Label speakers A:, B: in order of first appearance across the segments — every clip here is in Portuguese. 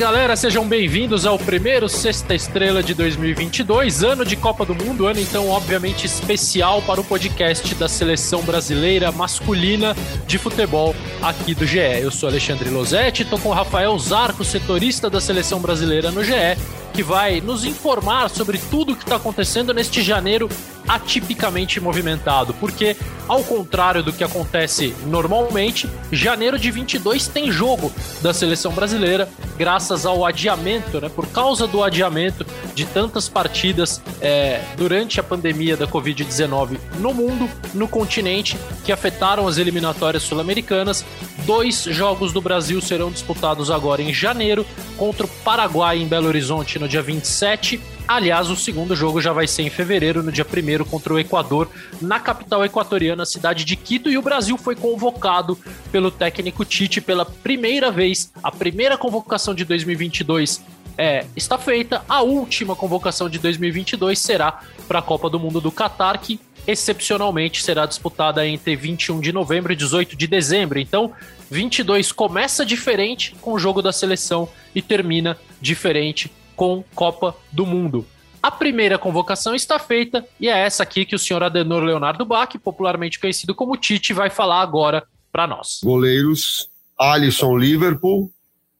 A: Galera, sejam bem-vindos ao primeiro Sexta Estrela de 2022, ano de Copa do Mundo, ano então obviamente especial para o podcast da seleção brasileira masculina de futebol aqui do GE. Eu sou Alexandre Losetti, estou com o Rafael Zarco, setorista da seleção brasileira no GE, que vai nos informar sobre tudo o que está acontecendo neste janeiro atipicamente movimentado, porque ao contrário do que acontece normalmente, janeiro de 22 tem jogo da seleção brasileira, graças ao adiamento, né, por causa do adiamento de tantas partidas é, durante a pandemia da Covid-19 no mundo, no continente, que afetaram as eliminatórias sul-americanas. Dois jogos do Brasil serão disputados agora em janeiro, contra o Paraguai em Belo Horizonte no dia 27 Aliás, o segundo jogo já vai ser em fevereiro, no dia 1 contra o Equador, na capital equatoriana, cidade de Quito, e o Brasil foi convocado pelo técnico Tite pela primeira vez. A primeira convocação de 2022 é, está feita, a última convocação de 2022 será para a Copa do Mundo do Catar, que excepcionalmente será disputada entre 21 de novembro e 18 de dezembro. Então, 22 começa diferente com o jogo da seleção e termina diferente com Copa do Mundo. A primeira convocação está feita e é essa aqui que o senhor Adenor Leonardo Bach, popularmente conhecido como Tite, vai falar agora para nós.
B: Goleiros: Alisson Liverpool,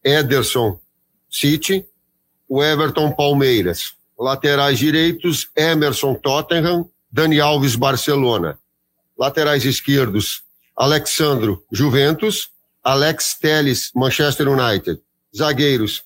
B: Ederson City, o Everton Palmeiras. Laterais direitos: Emerson Tottenham, Dani Alves Barcelona. Laterais esquerdos: Alexandro Juventus, Alex Telles Manchester United. Zagueiros: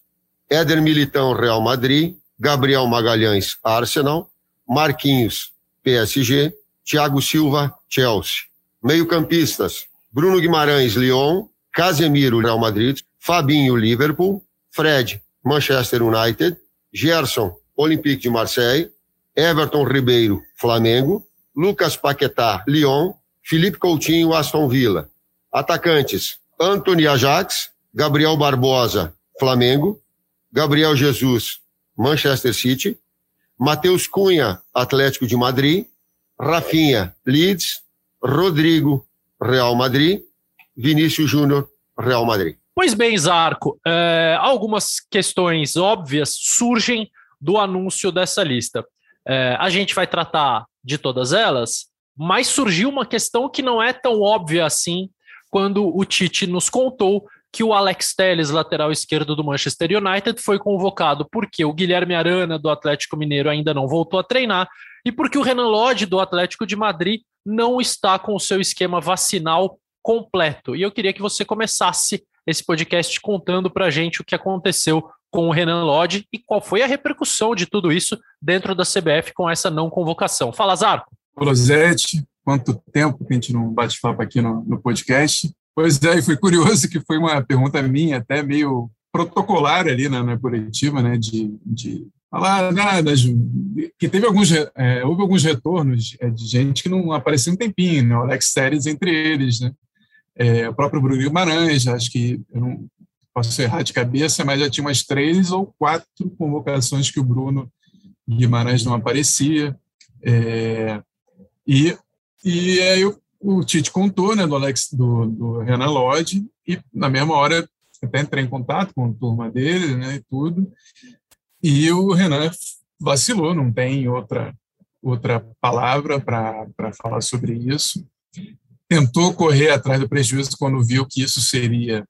B: Éder Militão, Real Madrid, Gabriel Magalhães, Arsenal, Marquinhos, PSG, Thiago Silva, Chelsea. Meio-campistas, Bruno Guimarães, Lyon, Casemiro, Real Madrid, Fabinho, Liverpool, Fred, Manchester United, Gerson, Olympique de Marseille, Everton Ribeiro, Flamengo, Lucas Paquetá, Lyon, Felipe Coutinho, Aston Villa. Atacantes, Anthony Ajax, Gabriel Barbosa, Flamengo, Gabriel Jesus, Manchester City, Matheus Cunha, Atlético de Madrid, Rafinha, Leeds, Rodrigo, Real Madrid, Vinícius Júnior, Real Madrid.
A: Pois bem, Zarco, é, algumas questões óbvias surgem do anúncio dessa lista. É, a gente vai tratar de todas elas, mas surgiu uma questão que não é tão óbvia assim quando o Tite nos contou que o Alex Telles, lateral esquerdo do Manchester United, foi convocado porque o Guilherme Arana, do Atlético Mineiro, ainda não voltou a treinar e porque o Renan Lodge, do Atlético de Madrid, não está com o seu esquema vacinal completo. E eu queria que você começasse esse podcast contando para a gente o que aconteceu com o Renan Lodge e qual foi a repercussão de tudo isso dentro da CBF com essa não convocação. Fala, Zarco.
C: Rosete, quanto tempo que a gente não bate papo aqui no, no podcast. Pois é, e foi curioso que foi uma pergunta minha, até meio protocolar ali na, na coletiva, né, de, de falar nada, que teve alguns, é, houve alguns retornos é, de gente que não apareceu um tempinho, né, o Alex Telles entre eles, né, é, o próprio Bruno Guimarães, acho que eu não posso errar de cabeça, mas já tinha umas três ou quatro convocações que o Bruno Guimarães não aparecia, é, e, e aí eu o Tite contou, né, do Alex, do, do Renan Lodge, e na mesma hora até entrei em contato com a turma dele, né, e tudo, e o Renan vacilou, não tem outra outra palavra para falar sobre isso. Tentou correr atrás do prejuízo quando viu que isso seria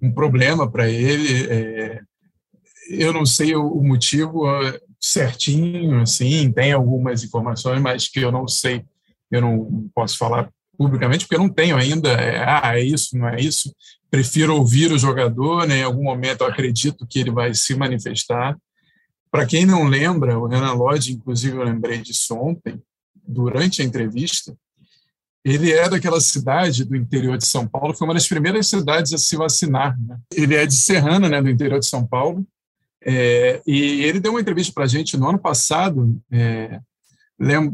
C: um problema para ele. É, eu não sei o, o motivo certinho, assim, tem algumas informações, mas que eu não sei, eu não posso falar publicamente, porque eu não tenho ainda, é, ah, é isso, não é isso. Prefiro ouvir o jogador, né? em algum momento eu acredito que ele vai se manifestar. Para quem não lembra, o Renan Lodge, inclusive eu lembrei disso ontem, durante a entrevista, ele é daquela cidade do interior de São Paulo, foi uma das primeiras cidades a se vacinar. Né? Ele é de Serrana, né, do interior de São Paulo, é, e ele deu uma entrevista para a gente no ano passado, é,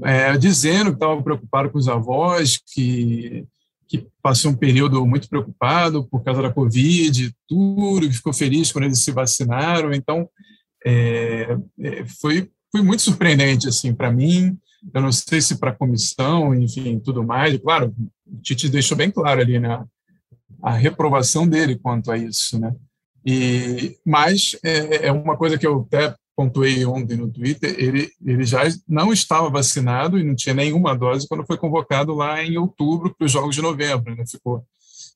C: é, dizendo que estava preocupado com os avós, que, que passou um período muito preocupado por causa da Covid, tudo, que ficou feliz quando eles se vacinaram. Então, é, é, foi, foi muito surpreendente assim para mim. Eu não sei se para a comissão, enfim, tudo mais. Claro, o Tite deixou bem claro ali, né? A reprovação dele quanto a isso, né? E, mas é, é uma coisa que eu até pontuei ontem no Twitter, ele, ele já não estava vacinado e não tinha nenhuma dose quando foi convocado lá em outubro para os Jogos de Novembro. Né? Ficou,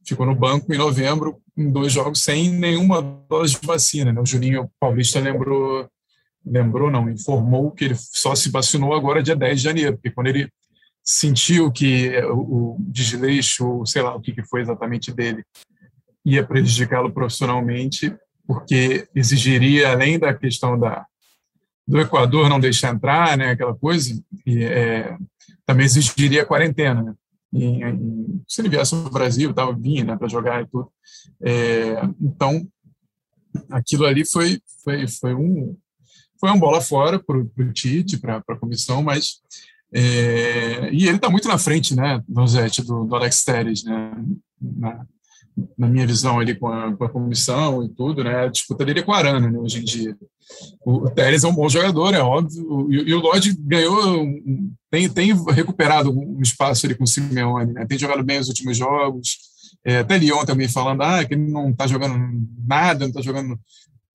C: ficou no banco em novembro, em dois jogos, sem nenhuma dose de vacina. Né? O Juninho Paulista lembrou, lembrou não, informou que ele só se vacinou agora dia 10 de janeiro, porque quando ele sentiu que o, o desleixo, sei lá o que, foi exatamente dele, ia prejudicá-lo profissionalmente, porque exigiria, além da questão da, do Equador não deixar entrar, né, aquela coisa, e, é, também exigiria quarentena. Né? Se ele viesse ao Brasil, tava, vinha né, para jogar e tudo. É, então, aquilo ali foi, foi, foi, um, foi uma bola fora para o Tite, para a comissão, mas. É, e ele está muito na frente, né, Donzete, do, do Alex Telles, né, na, na minha visão ali com a, com a, comissão e tudo, né, a disputa dele é com a Arana, né, hoje em dia. O, o Teres é um bom jogador, é óbvio, e, e o Lodge ganhou, tem, tem recuperado um espaço ali com o Simeone, né, tem jogado bem os últimos jogos, é, até Lyon também falando ah, que ele não está jogando nada, não está jogando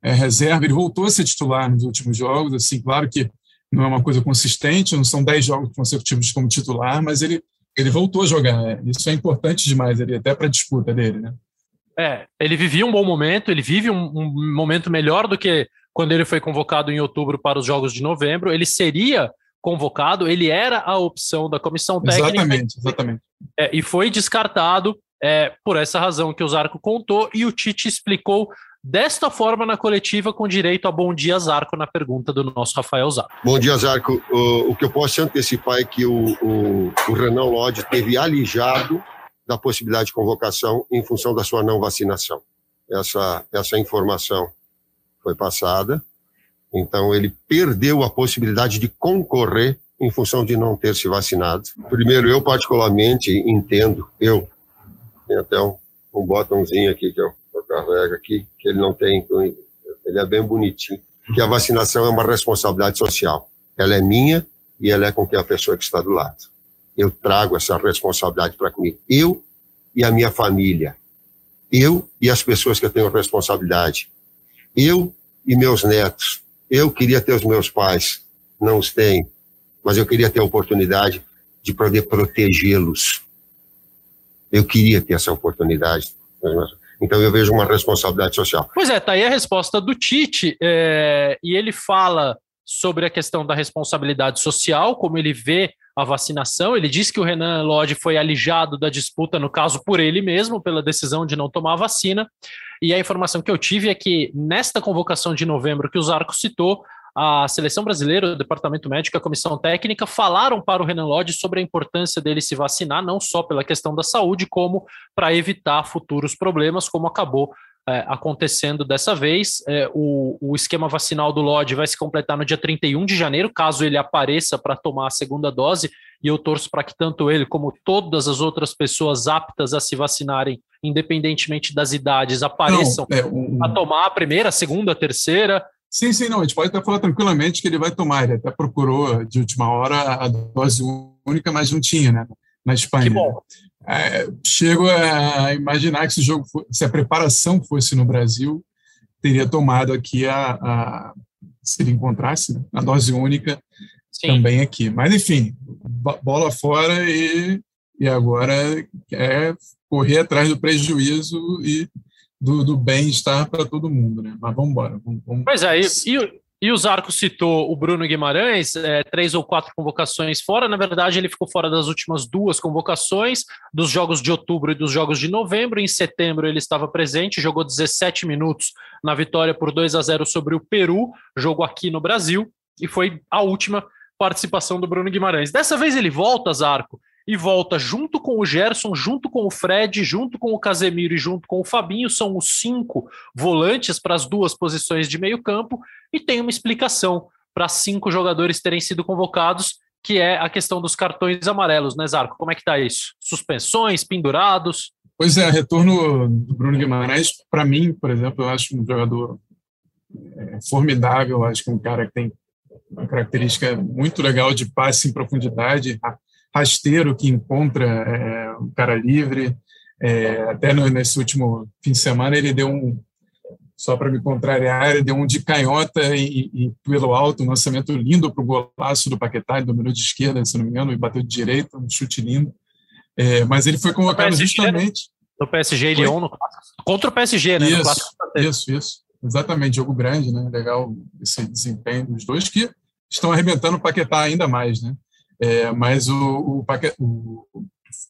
C: é, reserva, ele voltou a ser titular nos últimos jogos, assim, claro que não é uma coisa consistente, não são 10 jogos consecutivos como titular, mas ele ele voltou a jogar. Né? Isso é importante demais ali, até para a disputa dele, né?
A: É, ele vivia um bom momento, ele vive um, um, momento melhor do que quando ele foi convocado em outubro para os Jogos de novembro. Ele seria convocado, ele era a opção da comissão técnica.
C: Exatamente, exatamente.
A: É, e foi descartado é, por essa razão que o Zarco contou, e o Tite explicou desta forma na coletiva, com direito a bom dia, Zarco, na pergunta do nosso Rafael Zarco.
B: Bom dia, Zarco. O, o que eu posso antecipar é que o, o, o Renan Lodge teve alijado da possibilidade de convocação em função da sua não vacinação. Essa, essa informação foi passada. Então, ele perdeu a possibilidade de concorrer em função de não ter se vacinado. Primeiro, eu particularmente entendo, eu, tem até um, um botãozinho aqui que eu carrega aqui, que ele não tem, ele é bem bonitinho, que a vacinação é uma responsabilidade social. Ela é minha e ela é com que a pessoa que está do lado. Eu trago essa responsabilidade para comigo. Eu e a minha família. Eu e as pessoas que eu tenho responsabilidade. Eu e meus netos. Eu queria ter os meus pais, não os tenho, mas eu queria ter a oportunidade de poder protegê-los. Eu queria ter essa oportunidade. Então eu vejo uma responsabilidade social.
A: Pois é, tá aí a resposta do Tite, é, e ele fala sobre a questão da responsabilidade social, como ele vê a vacinação. Ele diz que o Renan Lodge foi alijado da disputa, no caso por ele mesmo, pela decisão de não tomar a vacina. E a informação que eu tive é que nesta convocação de novembro que o Zarco citou, a seleção brasileira, o departamento médico, a comissão técnica falaram para o Renan Lodge sobre a importância dele se vacinar, não só pela questão da saúde, como para evitar futuros problemas, como acabou é, acontecendo dessa vez. É, o, o, esquema vacinal do Lodge vai se completar no dia 31 de janeiro, caso ele apareça para tomar a segunda dose, e eu torço para que tanto ele como todas as outras pessoas aptas a se vacinarem, independentemente das idades, apareçam é, um... a tomar a primeira, a segunda, a terceira.
C: Sim, sim, não. A gente pode até falar tranquilamente que ele vai tomar. Ele até procurou de última hora a dose única, mas não tinha, né? Na Espanha.
A: Que bom.
C: É, chego a imaginar que se, jogo se a preparação fosse no Brasil, teria tomado aqui a, a se ele encontrasse né? a dose única Sim. também aqui. Mas enfim, bola fora e, e agora é correr atrás do prejuízo e do, do bem-estar para todo mundo, né? Mas vamos embora. Vamos, vamos...
A: Pois é, e, e, e o Zarco citou o Bruno Guimarães, é, três ou quatro convocações fora. Na verdade, ele ficou fora das últimas duas convocações, dos jogos de outubro e dos jogos de novembro. Em setembro, ele estava presente, jogou 17 minutos na vitória por 2 a 0 sobre o Peru, jogo aqui no Brasil, e foi a última participação do Bruno Guimarães. Dessa vez ele volta, Zarco, e volta junto com o Gerson, junto com o Fred, junto com o Casemiro e junto com o Fabinho. São os cinco volantes para as duas posições de meio campo e tem uma explicação para cinco jogadores terem sido convocados, que é a questão dos cartões amarelos, né, Zarco? Como é que está isso? Suspensões, pendurados?
C: Pois é, retorno do Bruno Guimarães, para mim, por exemplo, eu acho um jogador é, formidável, acho que é um cara que tem uma característica muito legal de passe em profundidade, rasteiro que encontra é, um cara livre. É, até no, nesse último fim de semana ele deu um, só para me contrariar, ele deu um de canhota e, e pelo alto, um lançamento lindo para o golaço do Paquetá, ele dominou de esquerda, se não me engano, e bateu de direita, um chute lindo. É, mas ele foi convocado justamente.
A: No PSG e Lyon, no contra o PSG, né?
C: Isso, isso, isso. Exatamente, jogo grande, né? Legal esse desempenho dos dois que estão arrebentando o Paquetá ainda mais, né? É, mas o, o, o,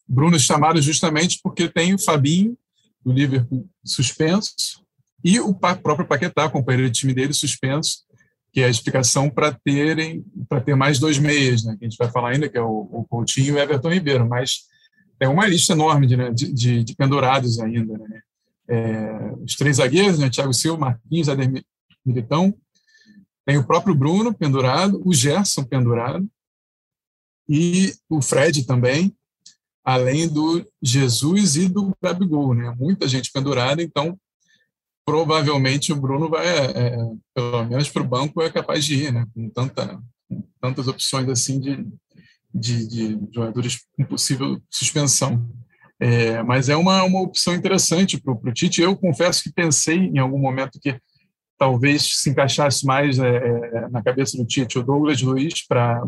C: Bruno chamado justamente porque tem o Fabinho, do Liverpool, suspenso, e o próprio Paquetá, companheiro de time dele, suspenso, que é a explicação para terem para ter mais dois meias, né? Que a gente vai falar ainda, que é o, o Coutinho e o Everton Ribeiro, mas é uma lista enorme de, né, de, de, pendurados ainda, né? É, os três zagueiros, né? Thiago Silva, Marquinhos, Ademir Militão, tem o próprio Bruno pendurado, o Gerson pendurado, e o Fred também, além do Jesus e do Gabigol, né? Muita gente pendurada, então provavelmente o Bruno vai, é, pelo menos para o banco, é capaz de ir, né? Com, tanta, com tantas opções assim de, de, de jogadores com possível suspensão. É, mas é uma, uma opção interessante para o Tite. Eu confesso que pensei em algum momento que talvez se encaixasse mais é, é na cabeça do Tite o Douglas Luiz para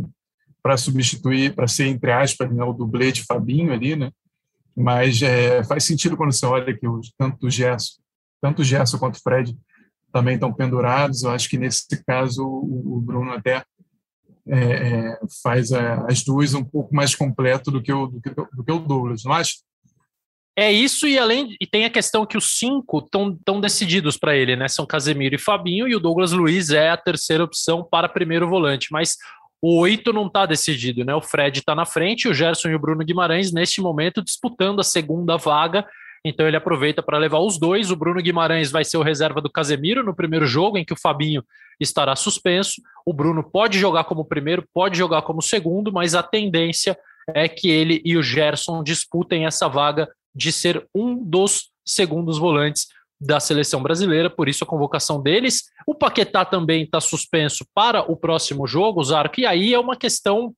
C: para substituir, para ser, entre aspas, né, o dublê de Fabinho ali, né? Mas é, faz sentido quando você olha que tanto o Gerson, tanto o Gerson quanto o Fred também estão pendurados. Eu acho que nesse caso o, o Bruno até é, é, faz as duas um pouco mais completo do que o, do que, do que o Douglas, não acha?
A: É isso, e além e tem a questão que os cinco estão decididos para ele, né? São Casemiro e Fabinho, e o Douglas Luiz é a terceira opção para primeiro volante. Mas o oito não está decidido, né? O Fred está na frente, o Gerson e o Bruno Guimarães, neste momento, disputando a segunda vaga. Então ele aproveita para levar os dois. O Bruno Guimarães vai ser o reserva do Casemiro no primeiro jogo, em que o Fabinho estará suspenso. O Bruno pode jogar como primeiro, pode jogar como segundo, mas a tendência é que ele e o Gerson disputem essa vaga de ser um dos segundos volantes da seleção brasileira, por isso a convocação deles. O Paquetá também está suspenso para o próximo jogo, Zarco, e aí é uma questão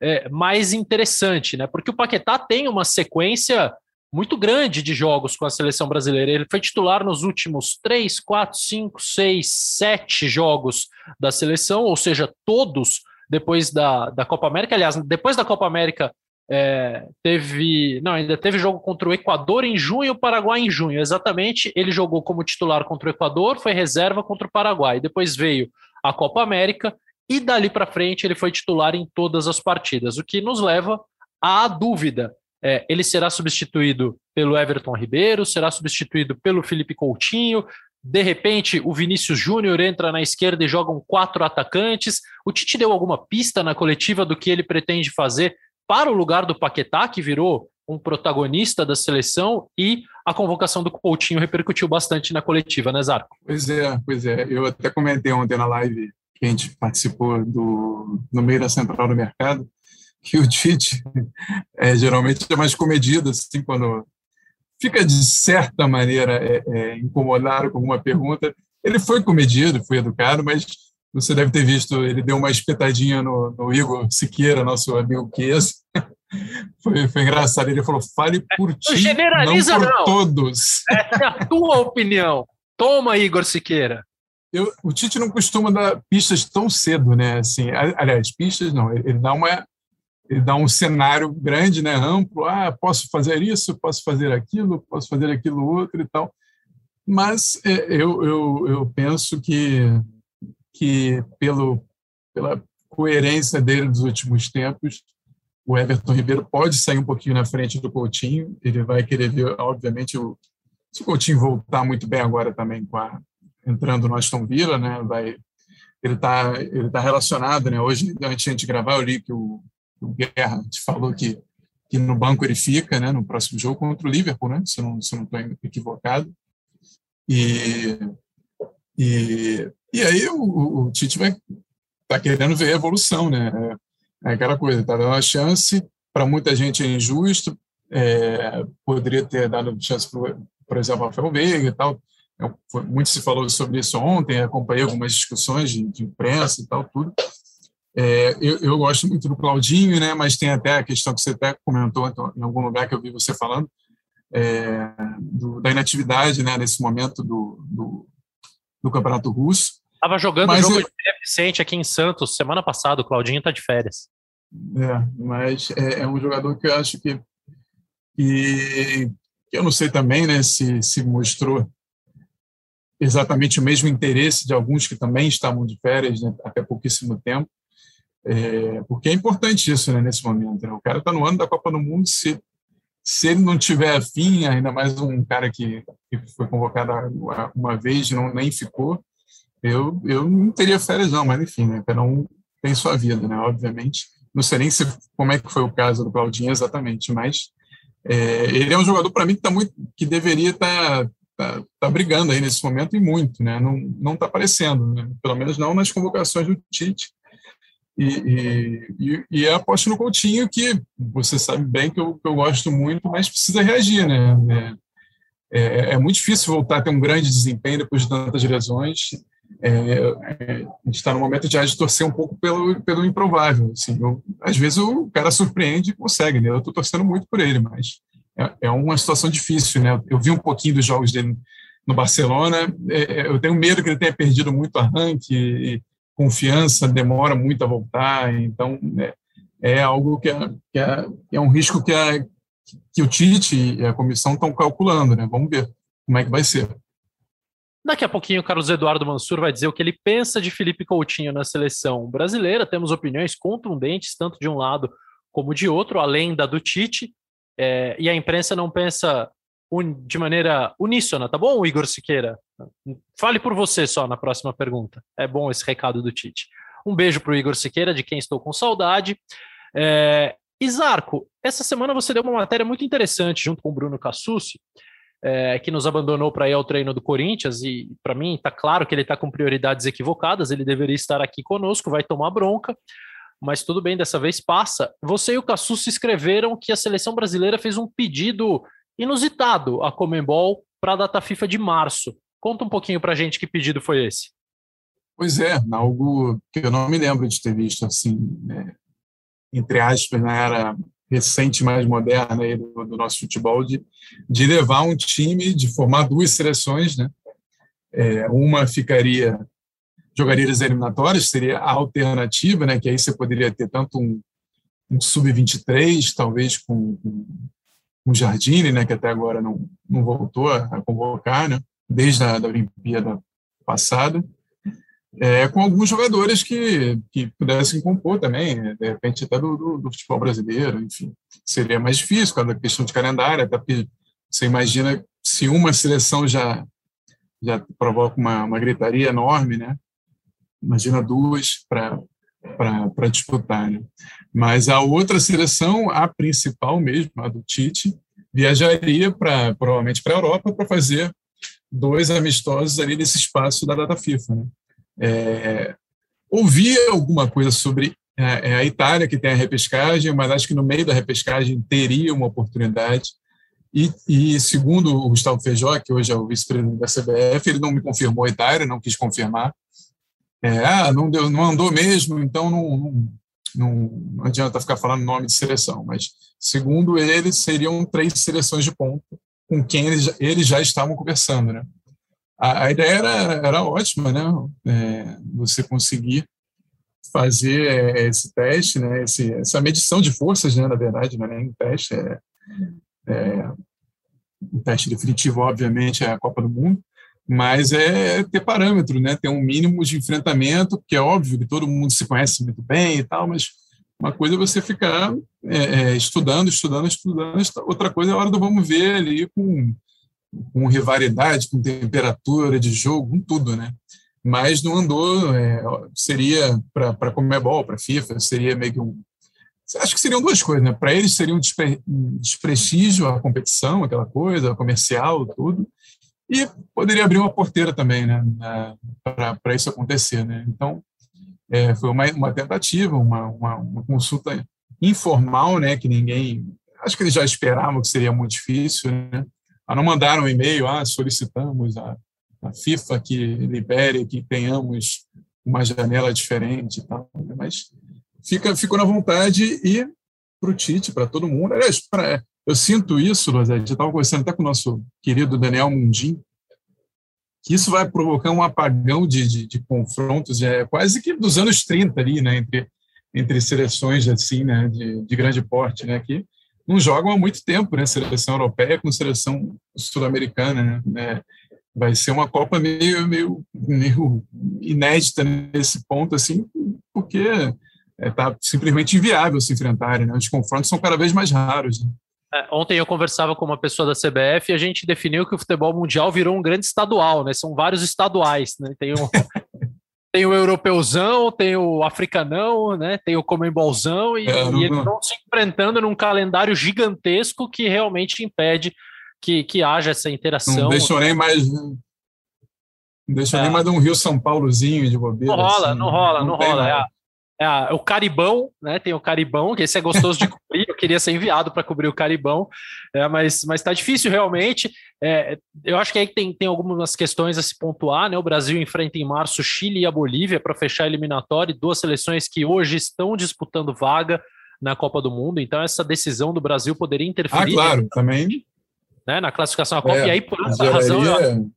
A: é, mais interessante, né? Porque o Paquetá tem uma sequência muito grande de jogos com a seleção brasileira. Ele foi titular nos últimos três, quatro, cinco, seis, sete jogos da seleção, ou seja, todos depois da, da Copa América. Aliás, depois da Copa América, é, teve. Não, ainda teve jogo contra o Equador em junho e o Paraguai em junho. Exatamente, ele jogou como titular contra o Equador, foi reserva contra o Paraguai. Depois veio a Copa América e dali para frente ele foi titular em todas as partidas, o que nos leva à dúvida. É, ele será substituído pelo Everton Ribeiro, será substituído pelo Felipe Coutinho. De repente, o Vinícius Júnior entra na esquerda e jogam quatro atacantes. O Tite deu alguma pista na coletiva do que ele pretende fazer para o lugar do Paquetá, que virou um protagonista da seleção, e a convocação do Coutinho repercutiu bastante na coletiva, né, Zarco?
C: Pois é, pois é. Eu até comentei ontem na live que a gente participou do, no meio da central do mercado, que o Tite é, geralmente é mais comedido, assim, quando fica de certa maneira é, é, incomodado com alguma pergunta. Ele foi comedido, foi educado, mas você deve ter visto, ele deu uma espetadinha no, no Igor Siqueira, nosso amigo Chiesa. Foi, foi engraçado. Ele falou: fale por ti,
A: generaliza,
C: não por
A: não.
C: todos.
A: É a tua opinião. Toma, Igor Siqueira.
C: Eu, o Tite não costuma dar pistas tão cedo, né? Assim, aliás, pistas não. Ele dá uma, ele dá um cenário grande, né? Amplo. Ah, posso fazer isso, posso fazer aquilo, posso fazer aquilo outro e tal. Mas é, eu, eu, eu penso que que, pelo, pela coerência dele nos últimos tempos, o Everton Ribeiro pode sair um pouquinho na frente do Coutinho. Ele vai querer ver, obviamente, o, se o Coutinho voltar muito bem agora também com a, entrando no Aston Villa, né? Vai, ele está ele tá relacionado, né? Hoje, antes de gravar, eu li que o, o Guerra te falou que que no banco ele fica, né, no próximo jogo contra o Liverpool, né, se não, se não estou equivocado. E, e, e aí o, o Tite vai tá querendo ver a evolução, né? É, é aquela coisa, tá dando uma chance, para muita gente é injusto, é, poderia ter dado chance, por exemplo, ao Rafael Veiga e tal. Eu, foi, muito se falou sobre isso ontem, acompanhei algumas discussões de, de imprensa e tal, tudo. É, eu, eu, gosto muito do Claudinho, né, mas tem até a questão que você até comentou então, em algum lugar que eu vi você falando, é, do, da inatividade né, nesse momento do, do, do Campeonato Russo.
A: Estava jogando o jogo eu... de deficiente aqui em Santos semana passada, o Claudinho está de férias.
C: É, mas é, é, um jogador que eu acho que, que, que eu não sei também né, se, se mostrou exatamente o mesmo interesse de alguns que também estavam de férias né, até pouquíssimo tempo. É, porque é importante isso né, nesse momento. Né? O cara está no ano da Copa do Mundo, se, se ele não tiver afim, ainda mais um cara que, que foi convocado uma vez e não, nem ficou, eu, eu não teria férias não, mas enfim, né, cada um tem sua vida, né, obviamente. Não sei nem se, como é que foi o caso do Claudinho exatamente, mas é, ele é um jogador para mim que tá muito que deveria estar tá, tá, tá, brigando aí nesse momento e muito, né? Não não está aparecendo, né? pelo menos não nas convocações do Tite. E, e, e é aposto no Coutinho, que você sabe bem que eu, que eu gosto muito, mas precisa reagir, né? É, é, é, muito difícil voltar a ter um grande desempenho depois de tantas lesões. É, é, a gente está no momento de, de torcer um pouco pelo, pelo improvável. Assim, eu, às vezes o cara surpreende e consegue, né? Eu estou torcendo muito por ele, mas é, é, uma situação difícil, né? Eu vi um pouquinho dos jogos dele no Barcelona, eu tenho medo que ele tenha perdido muito arranque, confiança demora muito a voltar, então é, é algo que é, que é, é, um risco que, a, que o Tite e a comissão estão calculando, né? Vamos ver como é que vai ser.
A: Daqui a pouquinho o Carlos Eduardo Mansur vai dizer o que ele pensa de Felipe Coutinho na seleção brasileira. Temos opiniões contundentes, tanto de um lado como de outro, além da do Tite. É, e a imprensa não pensa de maneira uníssona, tá bom, Igor Siqueira? Fale por você só na próxima pergunta. É bom esse recado do Tite. Um beijo para o Igor Siqueira, de quem estou com saudade. É, Isarco, essa semana você deu uma matéria muito interessante junto com o Bruno Cassucci, é, que nos abandonou para ir ao treino do Corinthians, e para mim está claro que ele está com prioridades equivocadas, ele deveria estar aqui conosco, vai tomar bronca, mas tudo bem, dessa vez passa. Você e o Cassucci escreveram que a seleção brasileira fez um pedido inusitado à Comembol para a data FIFA de março. Conta um pouquinho para a gente que pedido foi esse.
C: Pois é, algo que eu não me lembro de ter visto assim, né, entre aspas, na era recente, mais moderna do, do, nosso futebol, de, de levar um time, de formar duas seleções, né? É, uma ficaria jogaria as eliminatórias, seria a alternativa, né? Que aí você poderia ter tanto um, um sub-23, talvez com, com com o Jardine, né, que até agora não, não voltou a, convocar, né, desde a da Olimpíada passada, é, com alguns jogadores que, que pudessem compor também, né, de repente até do, do, do, futebol brasileiro, enfim. Seria mais difícil, causa da questão de calendário, até porque você imagina se uma seleção já, já provoca uma, uma gritaria enorme, né? Imagina duas para para disputar. Né? Mas a outra seleção, a principal mesmo, a do Tite, viajaria para provavelmente para a Europa para fazer dois amistosos ali nesse espaço da data FIFA. Né? É, ouvi alguma coisa sobre é, é, a Itália, que tem a repescagem, mas acho que no meio da repescagem teria uma oportunidade. E, e, segundo o Gustavo Feijó, que hoje é o vice-presidente da CBF, ele não me confirmou a Itália, não quis confirmar, é, ah, não, deu, não andou mesmo, então não, não, não, adianta ficar falando nome de seleção. Mas, segundo ele, seriam três seleções de ponta com quem eles, eles já estavam conversando. Né? A, a ideia era, era ótima, né? É, você conseguir fazer é, esse teste, né? Esse, essa medição de forças, né? na verdade, não é nem um teste, é, é, o teste definitivo, obviamente, é a Copa do Mundo, mas é ter parâmetro, né? ter um mínimo de enfrentamento, que é óbvio que todo mundo se conhece muito bem e tal, mas uma coisa é você ficar é, é, estudando, estudando, estudando, outra coisa é a hora do vamos ver ali com, com rivalidade, com temperatura de jogo, com tudo, né? Mas não andou, é, seria para Comebol, para FIFA, seria meio que um, acho que seriam duas coisas, né? Para eles seria um desprestígio a competição, aquela coisa, comercial, tudo, e poderia abrir uma porteira também, né? Para isso acontecer, né? Então, é, foi uma, uma tentativa, uma, uma, uma, consulta informal, né? Que ninguém, acho que eles já esperavam que seria muito difícil, né? Ah, não mandaram um e-mail, ah, solicitamos a, a FIFA que libere, que tenhamos uma janela diferente e tal, né? mas fica, ficou na vontade e para o Tite, para todo mundo. Aliás, pra, eu sinto isso, Rosete, eu estava conversando até com o nosso querido Daniel Mundim, que isso vai provocar um apagão de, de, de confrontos, é, quase que dos anos 30 ali, né, entre, entre seleções assim, né, de, de grande porte, né, que não jogam há muito tempo, né, seleção europeia com seleção sul-americana, né, vai ser uma Copa meio, meio, meio inédita nesse ponto, assim, porque está é, tá simplesmente inviável se enfrentarem. Né? Os confrontos são cada vez mais raros. Né?
A: É, ontem eu conversava com uma pessoa da CBF e a gente definiu que o futebol mundial virou um grande estadual, né? São vários estaduais, né? Tem o, tem o europeuzão, tem o africanão, né? Tem o comembolzão e, é, e eles estão se enfrentando num calendário gigantesco que realmente impede que, que haja essa interação.
C: Não deixou nem mais. Não deixou é. nem mais de um Rio São Paulozinho de bobeira.
A: Não rola, assim, não rola, não, não rola. É, é, o Caribão, né? Tem o Caribão, que esse é gostoso de queria ser enviado para cobrir o Caribão, é, mas está difícil realmente. É, eu acho que aí tem, tem algumas questões a se pontuar, né? O Brasil enfrenta em março Chile e a Bolívia para fechar a eliminatória, duas seleções que hoje estão disputando vaga na Copa do Mundo. Então essa decisão do Brasil poderia interferir.
C: Ah, claro, também.
A: Né, na classificação da Copa. É, e aí por essa razão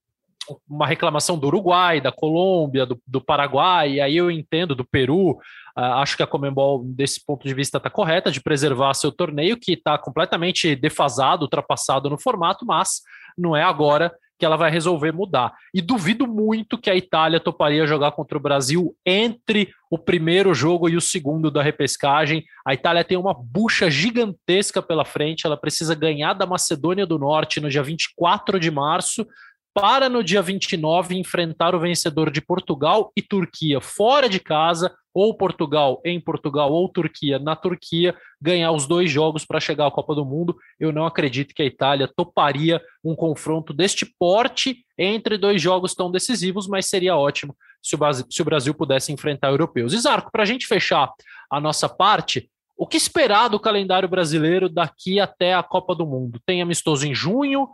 A: uma reclamação do Uruguai, da Colômbia, do, do Paraguai, e aí eu entendo do Peru. Uh, acho que a Comembol, desse ponto de vista, está correta de preservar seu torneio, que está completamente defasado, ultrapassado no formato, mas não é agora que ela vai resolver mudar. E duvido muito que a Itália toparia jogar contra o Brasil entre o primeiro jogo e o segundo da repescagem. A Itália tem uma bucha gigantesca pela frente, ela precisa ganhar da Macedônia do Norte no dia 24 de março para no dia 29 enfrentar o vencedor de Portugal e Turquia fora de casa, ou Portugal em Portugal, ou Turquia na Turquia, ganhar os dois jogos para chegar à Copa do Mundo. Eu não acredito que a Itália toparia um confronto deste porte entre dois jogos tão decisivos, mas seria ótimo se o Brasil, se o Brasil pudesse enfrentar europeus. Isarco, para a gente fechar a nossa parte, o que esperar do calendário brasileiro daqui até a Copa do Mundo? Tem amistoso em junho,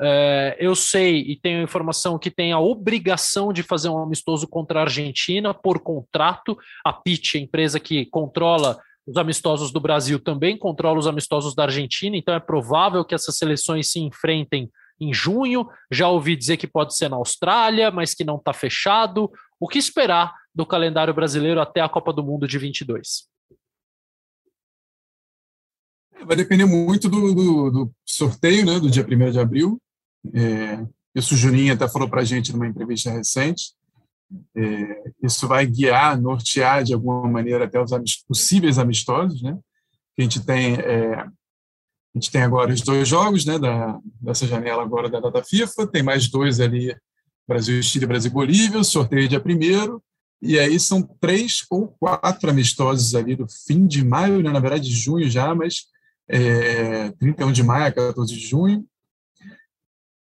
A: é, eu sei e tenho informação que tem a obrigação de fazer um amistoso contra a Argentina por contrato. A PIT, a empresa que controla os amistosos do Brasil, também controla os amistosos da Argentina, então é provável que essas seleções se enfrentem em junho. Já ouvi dizer que pode ser na Austrália, mas que não está fechado. O que esperar do calendário brasileiro até a Copa do Mundo de 22?
C: Vai depender muito do, do, do sorteio, né, do dia 1 de abril. É, isso o Juninho até falou para a gente numa entrevista recente. É, isso vai guiar, nortear de alguma maneira até os possíveis amistosos, né? A gente tem, é, a gente tem agora os dois jogos, né, da, dessa janela agora da data FIFA, tem mais dois ali, Brasil, Chile, Brasil, Bolívia, sorteio dia primeiro, e aí são três ou quatro amistosos ali do fim de maio, né, na verdade de junho já, mas é, 31 de maio a 14 de junho,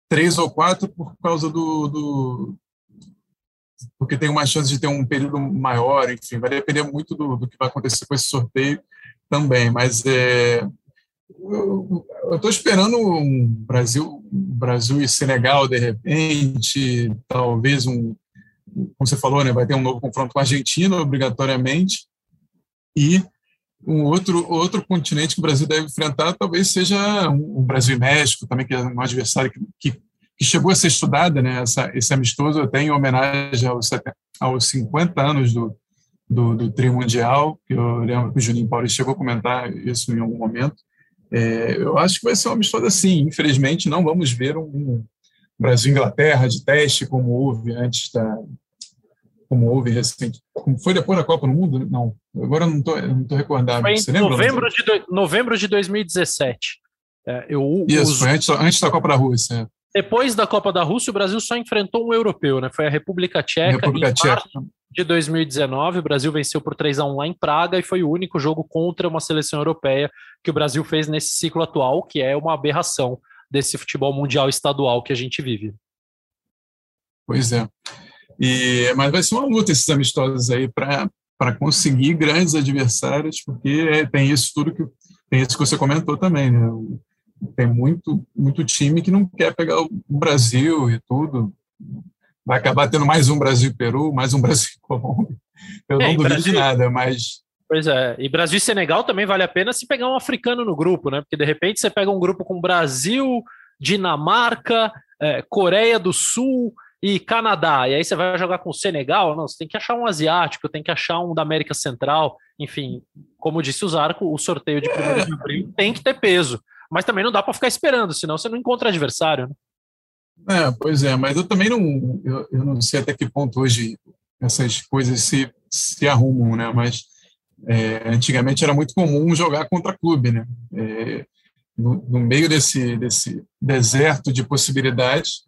C: três ou quatro por causa do, do, porque tem uma chance de ter um período maior, enfim, vai depender muito do, do que vai acontecer com esse sorteio também, mas é, eu estou esperando um Brasil, Brasil e Senegal de repente, talvez um, como você falou, né, vai ter um novo confronto com a Argentina obrigatoriamente e um outro, outro continente que o Brasil deve enfrentar talvez seja o Brasil e México, também, que é um adversário que, que, que chegou a ser estudada, né, essa, esse amistoso, até em homenagem aos, aos 50 anos do, do, do Tri Mundial, que eu lembro que o Juninho Paulo chegou a comentar isso em algum momento. É, eu acho que vai ser um amistoso assim. Infelizmente, não vamos ver um Brasil-Inglaterra de teste como houve antes da, como houve recente. Como foi depois da Copa do Mundo? Não, agora não estou não tô recordado.
A: Foi em Você novembro, de do, novembro de 2017. É, eu,
C: Isso, os... foi antes, antes da Copa da Rússia.
A: Depois da Copa da Rússia, o Brasil só enfrentou um europeu, né? Foi a República Tcheca.
C: República Tcheca.
A: De 2019, o Brasil venceu por 3 a 1 lá em Praga e foi o único jogo contra uma seleção europeia que o Brasil fez nesse ciclo atual, que é uma aberração desse futebol mundial estadual que a gente vive.
C: Pois é. E, mas vai ser uma luta esses amistosos aí para conseguir grandes adversários, porque tem isso tudo que tem isso que você comentou também, né? Tem muito muito time que não quer pegar o Brasil e tudo. Vai acabar tendo mais um Brasil e Peru, mais um Brasil e Colômbia. Eu é, não duvido Brasil, de nada, mas
A: Pois é, e Brasil e Senegal também vale a pena se pegar um africano no grupo, né? Porque de repente você pega um grupo com Brasil, Dinamarca, é, Coreia do Sul, e Canadá, e aí você vai jogar com o Senegal, não, você tem que achar um asiático, tem que achar um da América Central, enfim, como disse o Zarco, o sorteio de 1 de abril tem que ter peso, mas também não dá para ficar esperando, senão você não encontra adversário, né?
C: É, pois é, mas eu também não, eu, eu não sei até que ponto hoje essas coisas se, se arrumam, né, mas é, antigamente era muito comum jogar contra clube, né, é, no, no meio desse, desse deserto de possibilidades,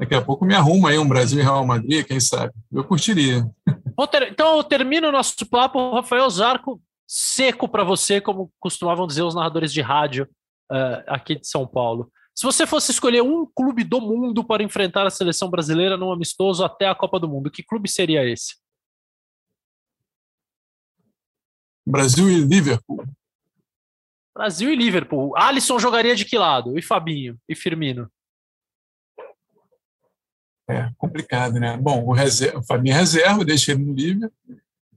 C: Daqui a pouco me arruma aí um Brasil e Real Madrid, quem sabe? Eu curtiria.
A: Então eu termino o nosso papo, Rafael Zarco, seco para você, como costumavam dizer os narradores de rádio uh, aqui de São Paulo. Se você fosse escolher um clube do mundo para enfrentar a seleção brasileira num amistoso até a Copa do Mundo, que clube seria esse?
C: Brasil e Liverpool.
A: Brasil e Liverpool. Alisson jogaria de que lado? E Fabinho? E Firmino?
C: É complicado, né? Bom, o, reserva, o Fabinho é reserva, deixa ele no livre.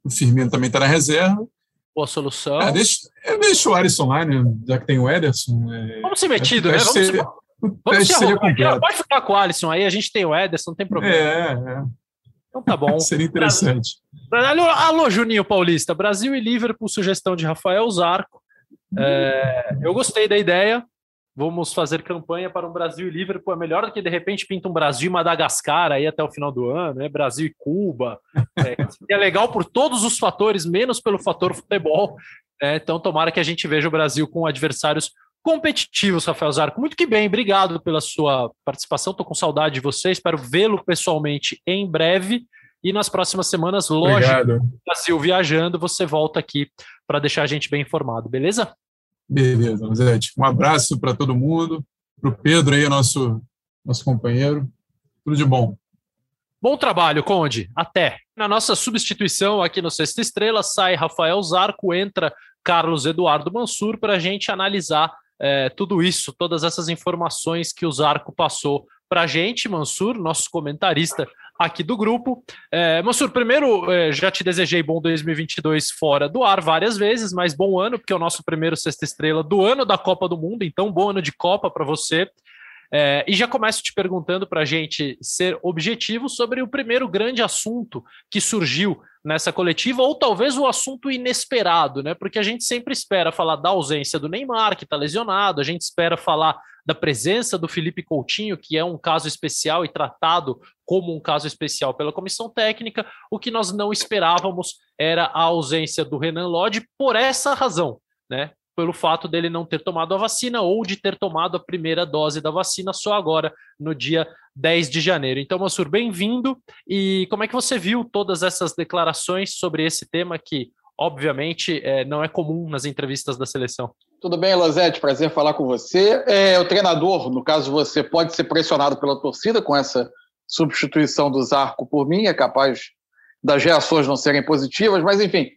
C: O Firmino também está na reserva.
A: Boa solução.
C: É, deixa, deixa o Alisson lá, né? Já que tem o Ederson.
A: É, vamos ser metido, né? Vamos ser, ser, vamos ser seria completo. Pode ficar com o Alisson aí, a gente tem o Ederson, não tem problema.
C: É, é.
A: Então tá bom.
C: seria interessante.
A: Alô, alô, Juninho Paulista. Brasil e Liverpool, sugestão de Rafael Zarco. É, eu gostei da ideia vamos fazer campanha para um Brasil e Liverpool. É melhor do que de repente pinta um Brasil e Madagascar aí até o final do ano, né? Brasil e Cuba. É, é legal por todos os fatores, menos pelo fator futebol. Né? Então, tomara que a gente veja o Brasil com adversários competitivos, Rafael Zarco. Muito que bem, obrigado pela sua participação. Estou com saudade de você, espero vê-lo pessoalmente em breve. E nas próximas semanas, lógico, Brasil viajando, você volta aqui para deixar a gente bem informado, beleza?
C: Beleza, Zete. Um abraço para todo mundo, para o Pedro aí, nosso, nosso companheiro. Tudo de bom.
A: Bom trabalho, Conde. Até. Na nossa substituição aqui no Sexta Estrela, sai Rafael Zarco, entra Carlos Eduardo Mansur para a gente analisar é, tudo isso, todas essas informações que o Zarco passou para a gente. Mansur, nosso comentarista aqui do grupo. É, Mansur, primeiro, é, já te desejei bom 2022 fora do ar várias vezes, mas bom ano, porque é o nosso primeiro sexta estrela do ano da Copa do Mundo, então bom ano de Copa para você. É, e já começo te perguntando para a gente ser objetivo sobre o primeiro grande assunto que surgiu nessa coletiva, ou talvez o assunto inesperado, né? Porque a gente sempre espera falar da ausência do Neymar, que está lesionado, a gente espera falar da presença do Felipe Coutinho, que é um caso especial e tratado como um caso especial pela comissão técnica. O que nós não esperávamos era a ausência do Renan Lodge por essa razão, né? Pelo fato dele não ter tomado a vacina ou de ter tomado a primeira dose da vacina só agora, no dia 10 de janeiro. Então, Mansur, bem-vindo. E como é que você viu todas essas declarações sobre esse tema que, obviamente, é, não é comum nas entrevistas da seleção?
D: Tudo bem, Lozete? Prazer falar com você. É, o treinador, no caso você, pode ser pressionado pela torcida com essa substituição do Zarco por mim, é capaz das reações não serem positivas, mas enfim,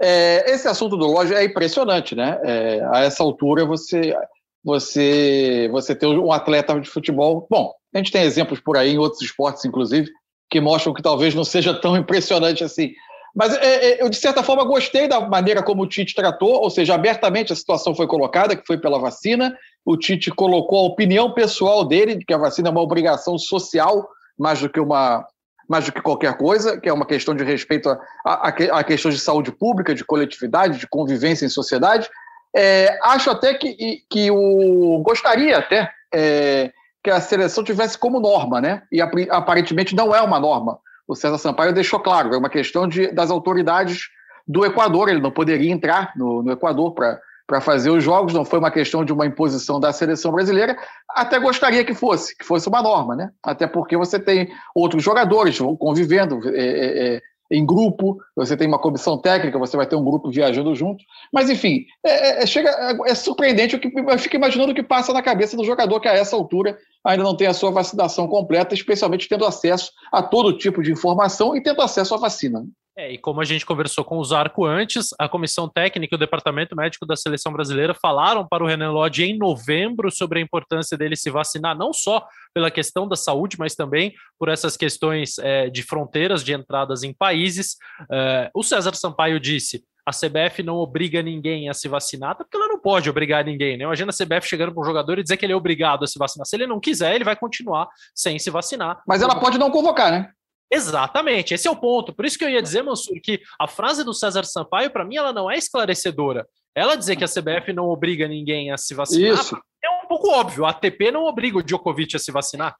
D: é, esse assunto do Lodge é impressionante, né? É, a essa altura você, você, você ter um atleta de futebol. Bom, a gente tem exemplos por aí em outros esportes, inclusive, que mostram que talvez não seja tão impressionante assim. Mas é, é, eu, de certa forma, gostei da maneira como o Tite tratou, ou seja, abertamente a situação foi colocada, que foi pela vacina. O Tite colocou a opinião pessoal dele, de que a vacina é uma obrigação social, mais do que uma. Mais do que qualquer coisa, que é uma questão de respeito a, a, a questões de saúde pública, de coletividade, de convivência em sociedade. É, acho até que, que o gostaria até é, que a seleção tivesse como norma, né? E aparentemente não é uma norma o César Sampaio deixou claro, é uma questão de, das autoridades do Equador, ele não poderia entrar no, no Equador para para fazer os jogos, não foi uma questão de uma imposição da seleção brasileira. Até gostaria que fosse, que fosse uma norma, né? Até porque você tem outros jogadores convivendo é, é, é, em grupo, você tem uma comissão técnica, você vai ter um grupo viajando junto. Mas, enfim, é, é chega, é, surpreendente o que eu fico imaginando o que passa na cabeça do jogador que a essa altura ainda não tem a sua vacinação completa, especialmente tendo acesso a todo tipo de informação e tendo acesso à vacina.
A: É, e como a gente conversou com o Zarco antes, a comissão técnica e o departamento médico da seleção brasileira falaram para o Renan Lodge em novembro sobre a importância dele se vacinar, não só pela questão da saúde, mas também por essas questões é, de fronteiras, de entradas em países. É, o César Sampaio disse: a CBF não obriga ninguém a se vacinar, porque ela não pode obrigar ninguém, né? Imagina a CBF chegando para um jogador e dizer que ele é obrigado a se vacinar. Se ele não quiser, ele vai continuar sem se vacinar.
D: Mas ela pode não convocar, né?
A: Exatamente, esse é o ponto. Por isso que eu ia dizer, Mansur, que a frase do César Sampaio, para mim, ela não é esclarecedora. Ela dizer que a CBF não obriga ninguém a se vacinar
D: isso.
A: é um pouco óbvio. A ATP não obriga o Djokovic a se vacinar.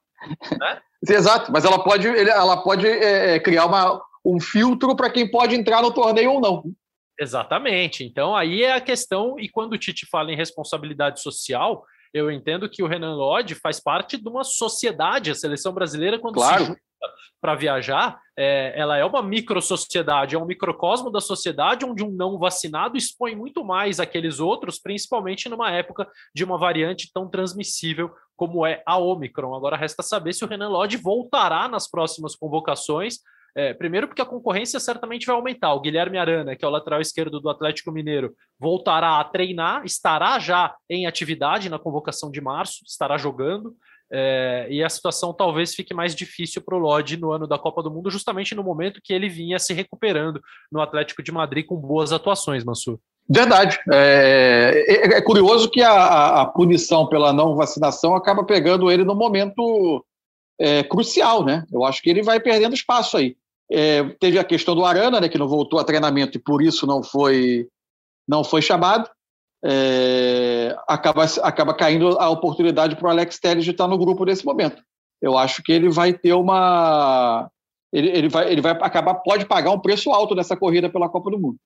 A: Né?
D: Exato, mas ela pode, ela pode é, é, criar uma, um filtro para quem pode entrar no torneio ou não.
A: Exatamente. Então aí é a questão, e quando o Tite fala em responsabilidade social, eu entendo que o Renan Lodge faz parte de uma sociedade. A seleção brasileira, quando
D: claro.
A: se para viajar, é, ela é uma micro-sociedade, é um microcosmo da sociedade onde um não vacinado expõe muito mais aqueles outros, principalmente numa época de uma variante tão transmissível como é a Omicron. Agora resta saber se o Renan Lodge voltará nas próximas convocações. É, primeiro, porque a concorrência certamente vai aumentar. O Guilherme Arana, que é o lateral esquerdo do Atlético Mineiro, voltará a treinar, estará já em atividade na convocação de março, estará jogando. É, e a situação talvez fique mais difícil para o Lodge no ano da Copa do Mundo, justamente no momento que ele vinha se recuperando no Atlético de Madrid com boas atuações, Mansur.
D: Verdade. É, é, é curioso que a, a, punição pela não vacinação acaba pegando ele no momento é, crucial, né? Eu acho que ele vai perdendo espaço aí. É, teve a questão do Arana, né, que não voltou a treinamento e por isso não foi não foi chamado é, acaba, acaba caindo a oportunidade para o Alex Telles de estar no grupo nesse momento. Eu acho que ele vai ter uma. Ele, ele, vai, ele vai acabar, pode pagar um preço alto nessa corrida pela Copa do Mundo.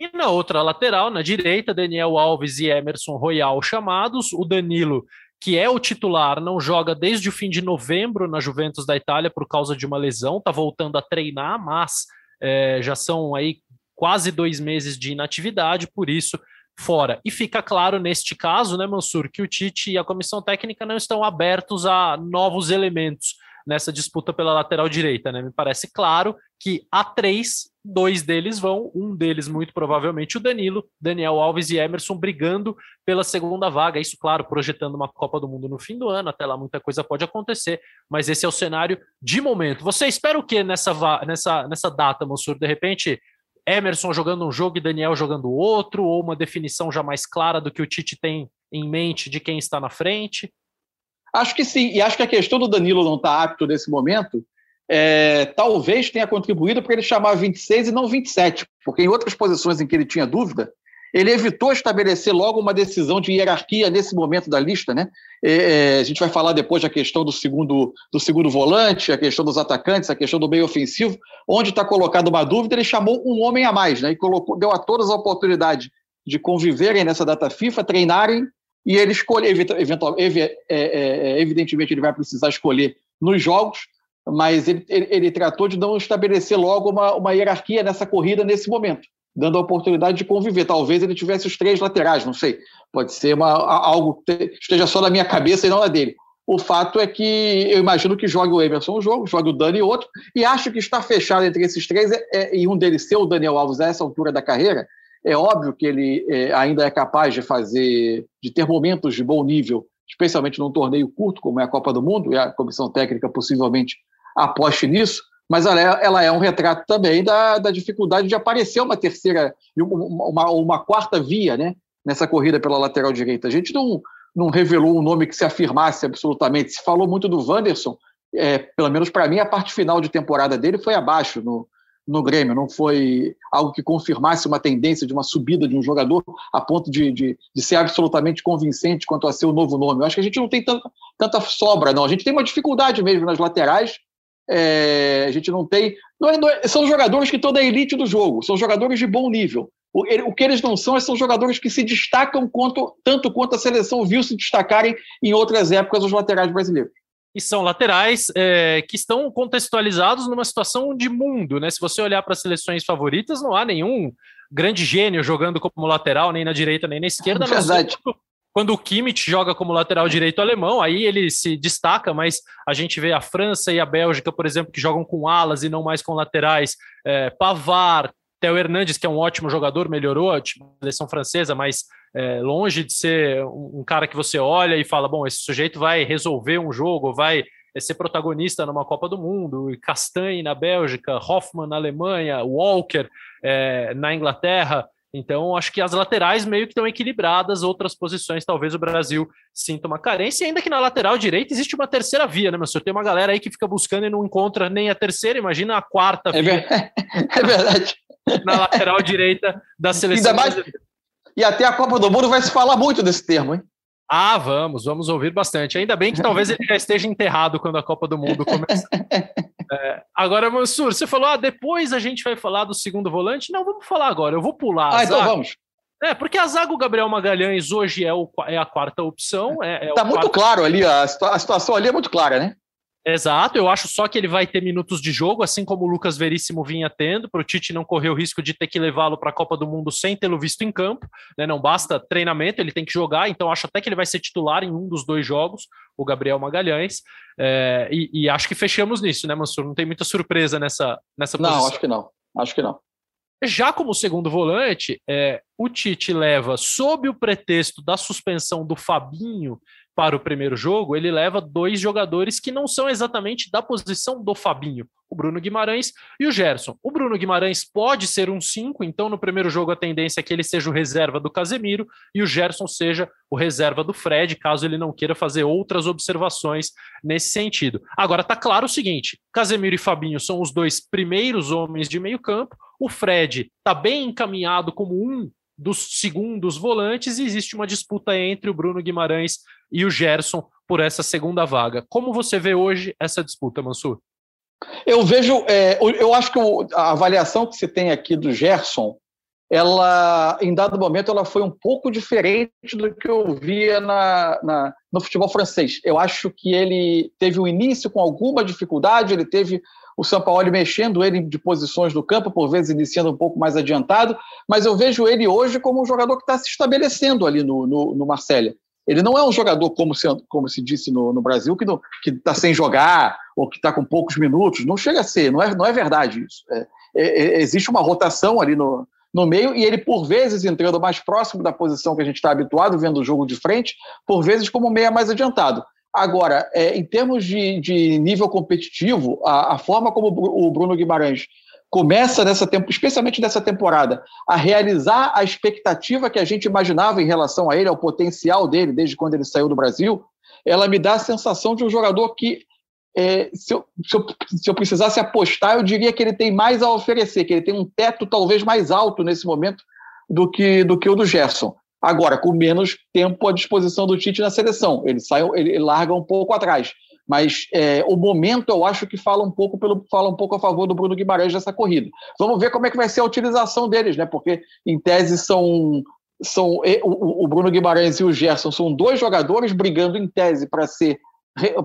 A: E na outra lateral, na direita, Daniel Alves e Emerson Royal chamados. O Danilo, que é o titular, não joga desde o fim de novembro na Juventus da Itália por causa de uma lesão, está voltando a treinar, mas é, já são aí quase dois meses de inatividade, por isso fora. E fica claro neste caso, né, Mansur, que o Tite e a comissão técnica não estão abertos a novos elementos nessa disputa pela lateral direita, né? Me parece claro que há três, dois deles vão, um deles muito provavelmente o Danilo, Daniel Alves e Emerson brigando pela segunda vaga. Isso, claro, projetando uma Copa do Mundo no fim do ano, até lá muita coisa pode acontecer, mas esse é o cenário de momento. Você espera o que nessa, nessa, nessa data, Mansur? De repente, Emerson jogando um jogo e Daniel jogando outro, ou uma definição já mais clara do que o Tite tem em mente de quem está na frente?
D: Acho que sim, e acho que a questão do Danilo não estar tá apto nesse momento é, talvez tenha contribuído para ele chamar 26 e não 27, porque em outras posições em que ele tinha dúvida, ele evitou estabelecer logo uma decisão de hierarquia nesse momento da lista, né? É, é, a gente vai falar depois da questão do segundo, do segundo volante, a questão dos atacantes, a questão do meio ofensivo, onde está colocado uma dúvida, ele chamou um homem a mais, né? E colocou, deu a todas a oportunidade de conviverem nessa data FIFA, treinarem e ele escolher, eventual, é, é, evidentemente ele vai precisar escolher nos jogos, mas ele, ele, ele, tratou de não estabelecer logo uma, uma hierarquia nessa corrida nesse momento dando a oportunidade de conviver. Talvez ele tivesse os três laterais, não sei. Pode ser uma, algo que esteja só na minha cabeça e não na dele. O fato é que eu imagino que jogue o Emerson um jogo, jogue o Dani outro, e acho que está fechado entre esses três, é, é, e um deles ser o Daniel Alves a essa altura da carreira. É óbvio que ele é, ainda é capaz de fazer, de ter momentos de bom nível, especialmente num torneio curto, como é a Copa do Mundo, e a comissão técnica possivelmente aposte nisso, mas ela é, ela é um retrato também da, da, dificuldade de aparecer uma terceira, uma, uma, quarta via né, nessa corrida pela lateral direita. A gente não, não revelou um nome que se afirmasse absolutamente. Se falou muito do Wanderson, é, pelo menos para mim, a parte final de temporada dele foi abaixo no, no Grêmio, não foi algo que confirmasse uma tendência de uma subida de um jogador a ponto de, de, de ser absolutamente convincente quanto a ser o novo nome. Eu acho que a gente não tem tanta, tanta sobra, não. A gente tem uma dificuldade mesmo nas laterais é, a gente não tem. Não é, não é, são jogadores que estão da elite do jogo, são jogadores de bom nível, O, ele, o que eles não são são jogadores que se destacam quanto, tanto quanto a seleção viu se destacarem em outras épocas os laterais brasileiros
A: e são laterais é, que estão contextualizados numa situação de mundo, né? Se você olhar para as seleções favoritas, não há nenhum grande gênio jogando como lateral, nem na direita, nem na esquerda. É
D: verdade.
A: Quando, quando o Kimmich joga como lateral direito alemão, aí ele se destaca, mas a gente vê a França e a Bélgica, por exemplo, que jogam com alas e não mais com laterais. É, Pavard, Theo Hernandes, que é um ótimo jogador, melhorou a seleção francesa, mas é, longe de ser um, cara que você olha e fala: bom, esse sujeito vai resolver um jogo, vai é, ser protagonista numa Copa do Mundo. Castanhe na Bélgica, Hoffmann na Alemanha, Walker é, na Inglaterra. Então, acho que as laterais meio que estão equilibradas, outras posições talvez o Brasil sinta uma carência, ainda que na lateral direita existe uma terceira via, né, meu senhor? Tem uma galera aí que fica buscando e não encontra nem a terceira, imagina a quarta
D: é
A: via.
D: É verdade.
A: Na lateral direita da seleção.
D: Ainda mais, e até a Copa do Mundo vai se falar muito desse termo, hein?
A: Ah, vamos, vamos ouvir bastante. Ainda bem que talvez ele já esteja enterrado quando a Copa do Mundo começar. É, agora, Mansur, você falou, ah, depois a gente vai falar do segundo volante. Não, vamos falar agora, eu vou pular.
D: Ah, então vamos.
A: É, porque a zaga o Gabriel Magalhães hoje é, o, é a quarta opção. É,
D: é tá muito quarto... claro ali, a, a situação ali é muito clara, né?
A: Exato, eu acho só que ele vai ter minutos de jogo, assim como o Lucas Veríssimo vinha tendo, para o Tite não correr o risco de ter que levá-lo para a Copa do Mundo sem tê-lo visto em campo, né? Não basta treinamento, ele tem que jogar, então acho até que ele vai ser titular em um dos dois jogos, o Gabriel Magalhães. É, e, e, acho que fechamos nisso, né, Mansur? Não tem muita surpresa nessa, nessa
D: posição. Não, acho que não. Acho que não.
A: Já como segundo volante, é, o Tite leva, sob o pretexto da suspensão do Fabinho para o primeiro jogo, ele leva dois jogadores que não são exatamente da posição do Fabinho, o Bruno Guimarães e o Gerson. O Bruno Guimarães pode ser um 5, então no primeiro jogo a tendência é que ele seja o reserva do Casemiro e o Gerson seja o reserva do Fred, caso ele não queira fazer outras observações nesse sentido. Agora tá claro o seguinte: Casemiro e Fabinho são os dois primeiros homens de meio campo. O Fred está bem encaminhado como um dos segundos volantes e existe uma disputa entre o Bruno Guimarães e o Gerson por essa segunda vaga. Como você vê hoje essa disputa, Mansur?
D: Eu vejo, é, eu acho que a avaliação que você tem aqui do Gerson, ela, em dado momento, ela foi um pouco diferente do que eu via na, na, no futebol francês. Eu acho que ele teve um início com alguma dificuldade, ele teve o São Paulo mexendo ele de posições do campo, por vezes iniciando um pouco mais adiantado, mas eu vejo ele hoje como um jogador que está se estabelecendo ali no, no, no. Ele não é um jogador, como se, como se disse no, no Brasil, que está sem jogar ou que está com poucos minutos. Não chega a ser, não é, não é verdade isso. É, é, é, existe uma rotação ali no, no meio e ele, por vezes, entrando mais próximo da posição que a gente está habituado, vendo o jogo de frente, por vezes como meia mais adiantado. Agora, é, em termos de, de nível competitivo, a, a, forma como o Bruno Guimarães começa nessa tempo, especialmente nessa temporada, a realizar a expectativa que a gente imaginava em relação a ele, ao potencial dele desde quando ele saiu do Brasil, ela me dá a sensação de um jogador que, é, se, eu, se, eu, se eu precisasse apostar, eu diria que ele tem mais a oferecer, que ele tem um teto talvez mais alto nesse momento do que, do que o do Gerson. Agora, com menos tempo à disposição do Tite na seleção. Ele sai, ele larga um pouco atrás. Mas é, o momento eu acho que fala um pouco pelo fala um pouco a favor do Bruno Guimarães nessa corrida. Vamos ver como é que vai ser a utilização deles, né? Porque em tese são são o, o Bruno Guimarães e o Gerson são dois jogadores brigando em tese para ser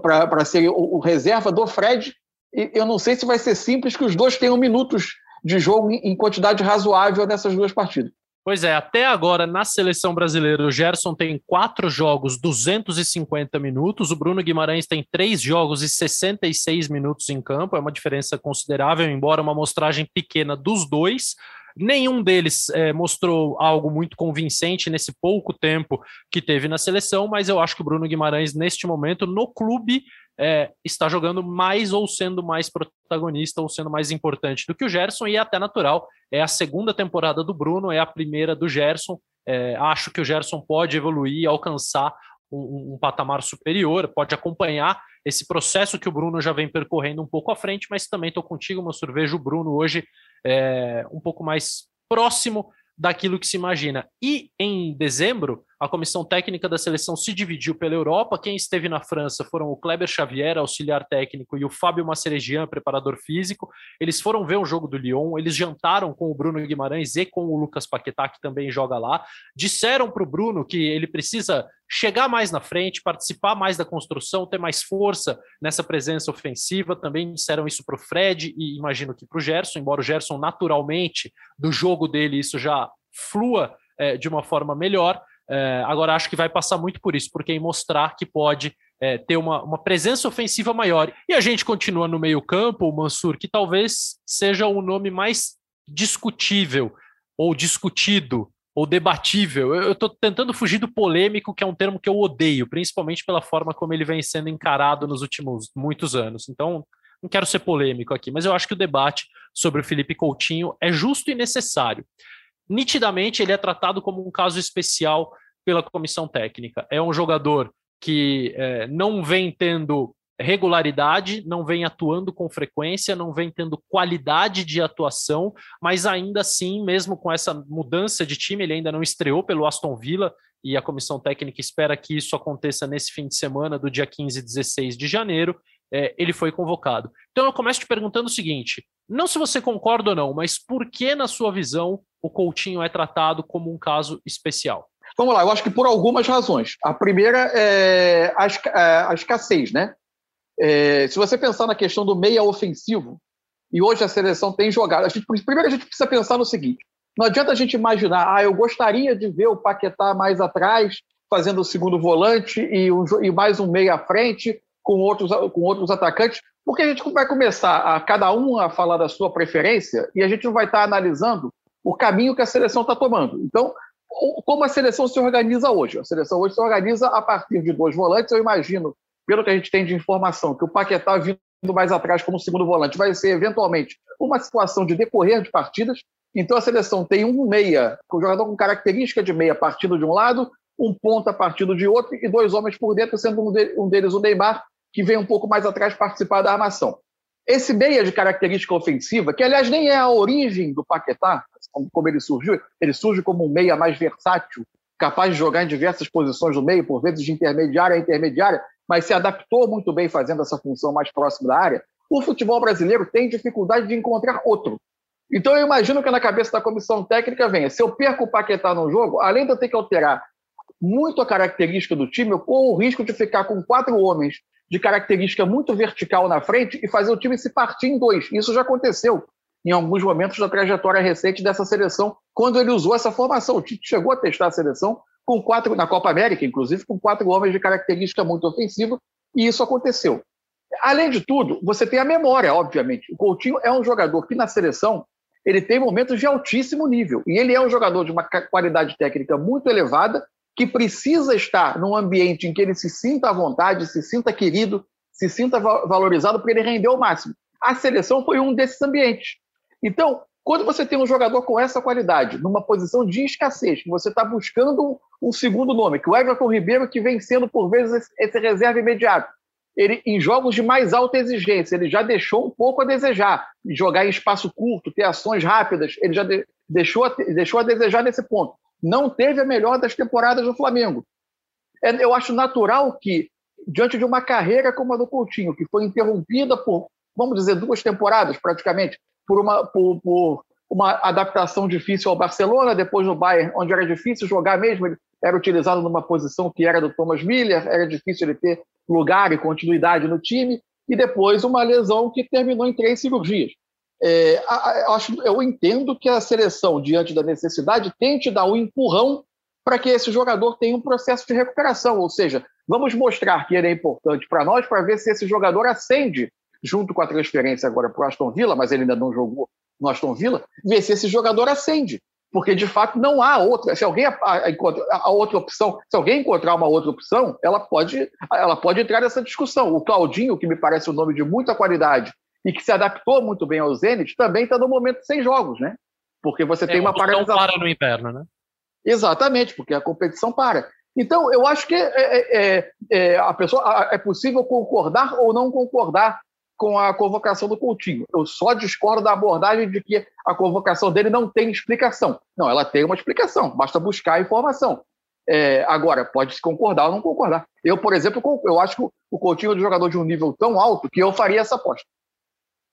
D: para ser o, o, reserva do Fred. E eu não sei se vai ser simples que os dois tenham minutos de jogo em quantidade razoável nessas duas partidas.
A: Pois é, até agora na seleção brasileira o Gerson tem quatro jogos, 250 minutos, o Bruno Guimarães tem três jogos e 66 minutos em campo, é uma diferença considerável, embora uma amostragem pequena dos dois. Nenhum deles é, mostrou algo muito convincente nesse pouco tempo que teve na seleção, mas eu acho que o Bruno Guimarães, neste momento, no clube, é, está jogando mais ou sendo mais protagonista ou sendo mais importante do que o Gerson, e é até natural. É a segunda temporada do Bruno, é a primeira do Gerson. É, acho que o Gerson pode evoluir alcançar um, um, patamar superior, pode acompanhar esse processo que o Bruno já vem percorrendo um pouco à frente, mas também estou contigo, meu vejo o Bruno hoje é, um pouco mais próximo daquilo que se imagina. E em dezembro, a comissão técnica da seleção se dividiu pela Europa. Quem esteve na França foram o Kleber Xavier, auxiliar técnico, e o Fábio Maceregian, preparador físico. Eles foram ver o jogo do Lyon, eles jantaram com o Bruno Guimarães e com o Lucas Paquetá, que também joga lá. Disseram para o Bruno que ele precisa chegar mais na frente, participar mais da construção, ter mais força nessa presença ofensiva. Também disseram isso para o Fred e imagino que para o Gerson, embora o Gerson naturalmente do jogo dele isso já flua é, de uma forma melhor. É, agora acho que vai passar muito por isso, porque em mostrar que pode é, ter uma, uma, presença ofensiva maior. E a gente continua no meio-campo, o Mansur, que talvez seja o nome mais discutível, ou discutido, ou debatível. Eu estou tentando fugir do polêmico, que é um termo que eu odeio, principalmente pela forma como ele vem sendo encarado nos últimos muitos anos. Então, não quero ser polêmico aqui, mas eu acho que o debate sobre o Felipe Coutinho é justo e necessário nitidamente ele é tratado como um caso especial pela comissão técnica. É um jogador que é, não vem tendo regularidade, não vem atuando com frequência, não vem tendo qualidade de atuação, mas ainda assim, mesmo com essa mudança de time, ele ainda não estreou pelo Aston Villa e a comissão técnica espera que isso aconteça nesse fim de semana do dia 15 e 16 de janeiro. É, ele foi convocado. Então eu começo te perguntando o seguinte: não se você concorda ou não, mas por que, na sua visão, o Coutinho é tratado como um caso especial?
D: Vamos lá, eu acho que por algumas razões. A primeira é a, é, a escassez, né? É, se você pensar na questão do meia ofensivo, e hoje a seleção tem jogado. A gente, primeiro a gente precisa pensar no seguinte: não adianta a gente imaginar, ah, eu gostaria de ver o Paquetá mais atrás, fazendo o segundo volante e, um, e mais um meia à frente, com outros, com outros atacantes, porque a gente vai começar a cada um a falar da sua preferência e a gente não vai estar analisando o caminho que a seleção está tomando. Então, como a seleção se organiza hoje? A seleção hoje se organiza a partir de dois volantes. Eu imagino, pelo que a gente tem de informação, que o Paquetá vindo mais atrás como segundo volante vai ser, eventualmente, uma situação de decorrer de partidas. Então, a seleção tem um meia, um jogador com característica de meia partido de um lado, um ponta partido de outro e dois homens por dentro, sendo um deles o Neymar, que vem um pouco mais atrás participar da armação. Esse meia de característica ofensiva, que aliás nem é a origem do Paquetá, como ele surgiu, ele surge como um meia mais versátil, capaz de jogar em diversas posições do meio, por vezes de intermediária a intermediária, mas se adaptou muito bem fazendo essa função mais próxima da área. O futebol brasileiro tem dificuldade de encontrar outro. Então eu imagino que na cabeça da comissão técnica venha, se eu perco o Paquetá no jogo, além de eu ter que alterar muito a característica do time, eu corro o risco de ficar com quatro homens de característica muito vertical na frente e fazer o time se partir em dois. Isso já aconteceu em alguns momentos da trajetória recente dessa seleção, quando ele usou essa formação. O Tite chegou a testar a seleção com quatro, na Copa América, inclusive, com quatro homens de característica muito ofensiva, e isso aconteceu. Além de tudo, você tem a memória, obviamente. O Coutinho é um jogador que na seleção ele tem momentos de altíssimo nível. E ele é um jogador de uma qualidade técnica muito elevada que precisa estar num ambiente em que ele se sinta à vontade, se sinta querido, se sinta valorizado para ele render o máximo. A seleção foi um desses ambientes. Então, quando você tem um jogador com essa qualidade, numa posição de escassez, que você está buscando um segundo nome, que o Everton Ribeiro, que vem sendo por vezes esse reserva imediato, ele, em jogos de mais alta exigência, ele já deixou um pouco a desejar. Jogar em espaço curto, ter ações rápidas, ele já de, deixou, a, deixou a desejar nesse ponto não teve a melhor das temporadas do Flamengo. É, eu acho natural que, diante de uma carreira como a do Coutinho, que foi interrompida por, vamos dizer, duas temporadas praticamente, por uma, por, por uma adaptação difícil ao Barcelona, depois no Bayern, onde era difícil jogar mesmo, ele era utilizado numa posição que era do Thomas Miller, era difícil ele ter lugar e continuidade no time, e depois uma lesão que terminou em três cirurgias. É, acho, eu entendo que a seleção, diante da necessidade, tente dar um empurrão para que esse jogador tenha um processo de recuperação. Ou seja, vamos mostrar que ele é importante para nós para ver se esse jogador acende junto com a transferência agora para o Aston Villa, mas ele ainda não jogou no Aston Villa, ver se esse jogador acende. Porque, de fato, não há outra. Se alguém encontra a outra opção, se alguém encontrar uma outra opção, ela pode, ela pode entrar nessa discussão. O Claudinho, que me parece um nome de muita qualidade e que se adaptou muito bem ao Zenit, também está no momento sem jogos, né? Porque você é, tem uma paralisação.
A: para no inverno, né?
D: Exatamente, porque a competição para. Então, eu acho que é, é, é, é a pessoa é possível concordar ou não concordar com a convocação do Coutinho. Eu só discordo da abordagem de que a convocação dele não tem explicação. Não, ela tem uma explicação, basta buscar a informação. É, agora, pode se concordar ou não concordar. Eu, por exemplo, eu acho que o Coutinho é um jogador de um nível tão alto que eu faria essa aposta.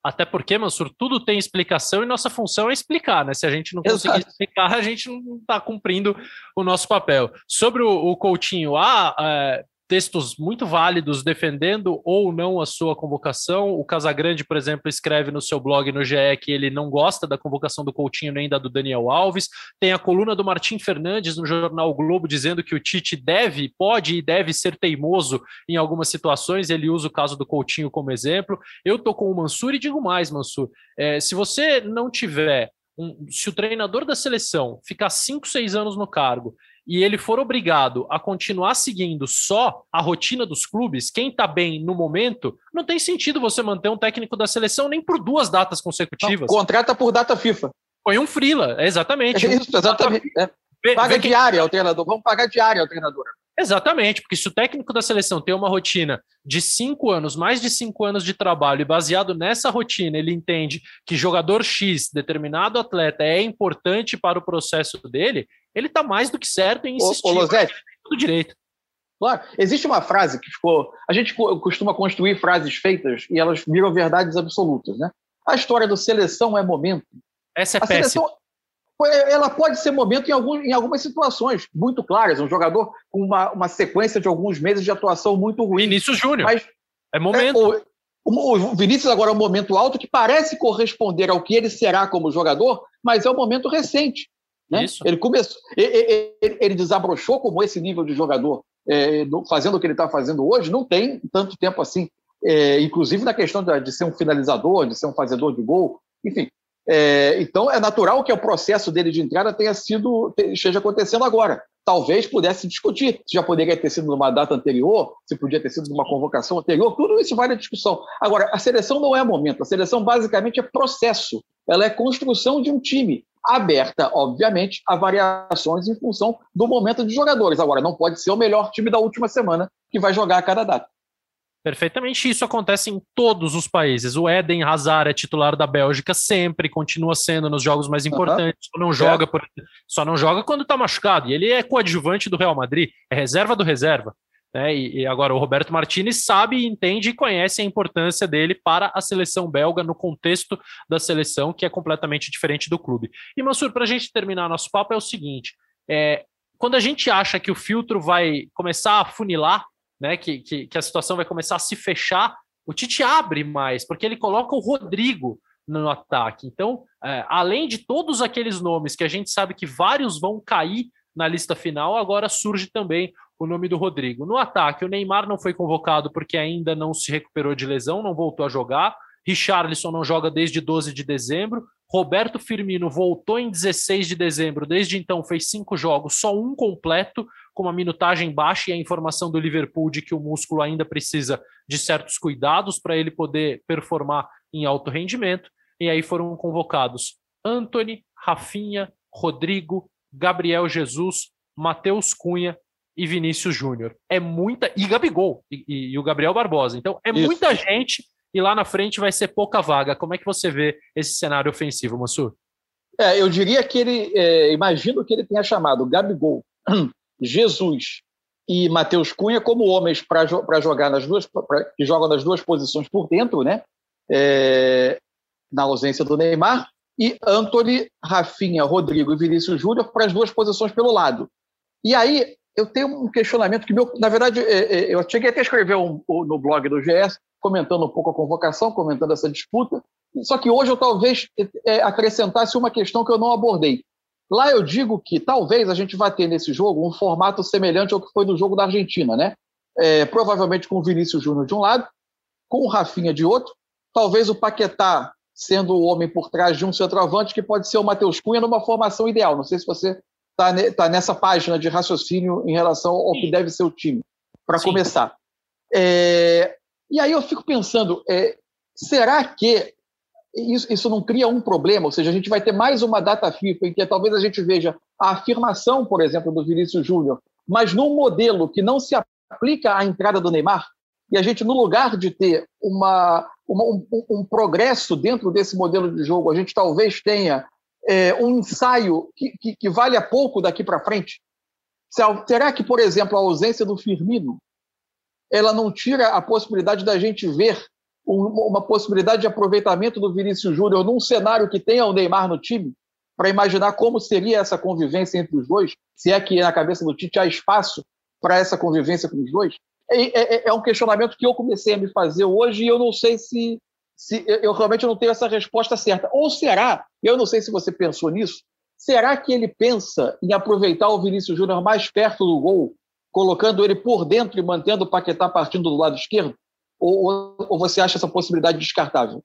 A: Até porque, Mansur, tudo tem explicação e nossa função é explicar, né? Se a gente não conseguir Exato. explicar, a gente não está cumprindo o nosso papel. Sobre o, o Coutinho, há é, textos muito válidos defendendo ou não a sua convocação. O Casagrande, por exemplo, escreve no seu blog no GE que ele não gosta da convocação do Coutinho nem da do Daniel Alves. Tem a coluna do Martim Fernandes no jornal o Globo dizendo que o Tite deve, pode e deve ser teimoso em algumas situações. Ele usa o caso do Coutinho como exemplo. Eu tô com o Mansur e digo mais, Mansur. É, se você não tiver um, se o treinador da seleção ficar cinco, seis anos no cargo e ele for obrigado a continuar seguindo só a rotina dos clubes, quem está bem no momento, não tem sentido você manter um técnico da seleção nem por duas datas consecutivas.
D: Não, contrata por data FIFA.
A: Foi um frila, exatamente.
D: É isso, exatamente. É. Paga diária ao treinador. Vamos pagar diária ao treinador.
A: Exatamente, porque se o técnico da seleção tem uma rotina de cinco anos, mais de cinco anos de trabalho, e baseado nessa rotina, ele entende que jogador X, determinado atleta, é importante para o processo dele, ele está mais do que certo em insistir. Ô,
D: ô
A: tudo direito.
D: Claro, existe uma frase que ficou. A gente costuma construir frases feitas e elas viram verdades absolutas, né? A história do seleção é momento.
A: Essa é a péssima. Seleção,
D: ela pode ser momento em, algum, em algumas situações muito claras. Um jogador com uma, uma sequência de alguns meses de atuação muito ruim.
A: Vinícius Júnior. Mas é momento.
D: É, o, o, Vinícius agora é um momento alto que parece corresponder ao que ele será como jogador, mas é um momento recente. Né? Isso. Ele começou, ele, ele, ele, desabrochou como esse nível de jogador, é, fazendo o que ele está fazendo hoje, não tem tanto tempo assim. É, inclusive na questão de, de, ser um finalizador, de ser um fazedor de gol, enfim. É, então é natural que o processo dele de entrada tenha sido esteja acontecendo agora. Talvez pudesse discutir se já poderia ter sido numa data anterior, se podia ter sido numa convocação anterior, tudo isso vale a discussão. Agora, a seleção não é momento, a seleção basicamente é processo, ela é construção de um time, aberta, obviamente, a variações em função do momento de jogadores. Agora, não pode ser o melhor time da última semana que vai jogar a cada data.
A: Perfeitamente, isso acontece em todos os países. O Eden Hazard é titular da Bélgica sempre, continua sendo nos jogos mais importantes. Uhum. Só não joga, é. por... só não joga quando está machucado. E ele é coadjuvante do Real Madrid, é reserva do reserva. Né? E, e, agora o Roberto Martinez sabe, entende e conhece a importância dele para a seleção belga no contexto da seleção, que é completamente diferente do clube. E Mansur, para a gente terminar nosso papo, é o seguinte: é, quando a gente acha que o filtro vai começar a funilar né, que, que, que a situação vai começar a se fechar, o Tite abre mais, porque ele coloca o Rodrigo no ataque. Então, é, além de todos aqueles nomes que a gente sabe que vários vão cair na lista final, agora surge também o nome do Rodrigo. No ataque, o Neymar não foi convocado porque ainda não se recuperou de lesão, não voltou a jogar. Richarlison não joga desde 12 de dezembro. Roberto Firmino voltou em 16 de dezembro, desde então fez cinco jogos, só um completo com uma minutagem baixa e a informação do Liverpool de que o músculo ainda precisa de certos cuidados para ele poder performar em alto rendimento. E aí foram convocados Anthony, Rafinha, Rodrigo, Gabriel Jesus, Matheus Cunha e Vinícius Júnior. É muita. E Gabigol, e, e, e, o Gabriel Barbosa. Então é Isso. muita gente e lá na frente vai ser pouca vaga. Como é que você vê esse cenário ofensivo, Mansur?
D: É, eu diria que ele. É, imagino que ele tenha chamado Gabigol, Jesus e Matheus Cunha como homens para jogar nas duas pra, que jogam nas duas posições por dentro, né? É, na ausência do Neymar, e Anthony, Rafinha, Rodrigo e Vinícius Júnior para as duas posições pelo lado. E aí eu tenho um questionamento que, meu, na verdade, é, é, eu cheguei até a escrever um, no blog do GS, comentando um pouco a convocação, comentando essa disputa, só que hoje eu talvez é, acrescentasse uma questão que eu não abordei. Lá eu digo que talvez a gente vá ter nesse jogo um formato semelhante ao que foi no jogo da Argentina, né? É, provavelmente com o Vinícius Júnior de um lado, com o Rafinha de outro, talvez o Paquetá sendo o homem por trás de um centroavante, que pode ser o Matheus Cunha numa formação ideal. Não sei se você está ne tá nessa página de raciocínio em relação ao que deve ser o time, para começar. É, e aí eu fico pensando, é, será que isso, isso não cria um problema, ou seja, a gente vai ter mais uma data FIFA em que talvez a gente veja a afirmação, por exemplo, do Vinícius Júnior, mas num modelo que não se aplica à entrada do Neymar, e a gente, no lugar de ter uma, uma um, um, progresso dentro desse modelo de jogo, a gente talvez tenha é, um ensaio que, que, que vale a pouco daqui para frente. Será que, por exemplo, a ausência do Firmino ela não tira a possibilidade da gente ver uma possibilidade de aproveitamento do Vinícius Júnior num cenário que tenha o Neymar no time, para imaginar como seria essa convivência entre os dois, se é que na cabeça do Tite há espaço para essa convivência com os dois? É, é, é, um questionamento que eu comecei a me fazer hoje e eu não sei se, se eu realmente não tenho essa resposta certa. Ou será, eu não sei se você pensou nisso, será que ele pensa em aproveitar o Vinícius Júnior mais perto do gol, colocando ele por dentro e mantendo o Paquetá partindo do lado esquerdo? Ou, ou você acha essa possibilidade descartável?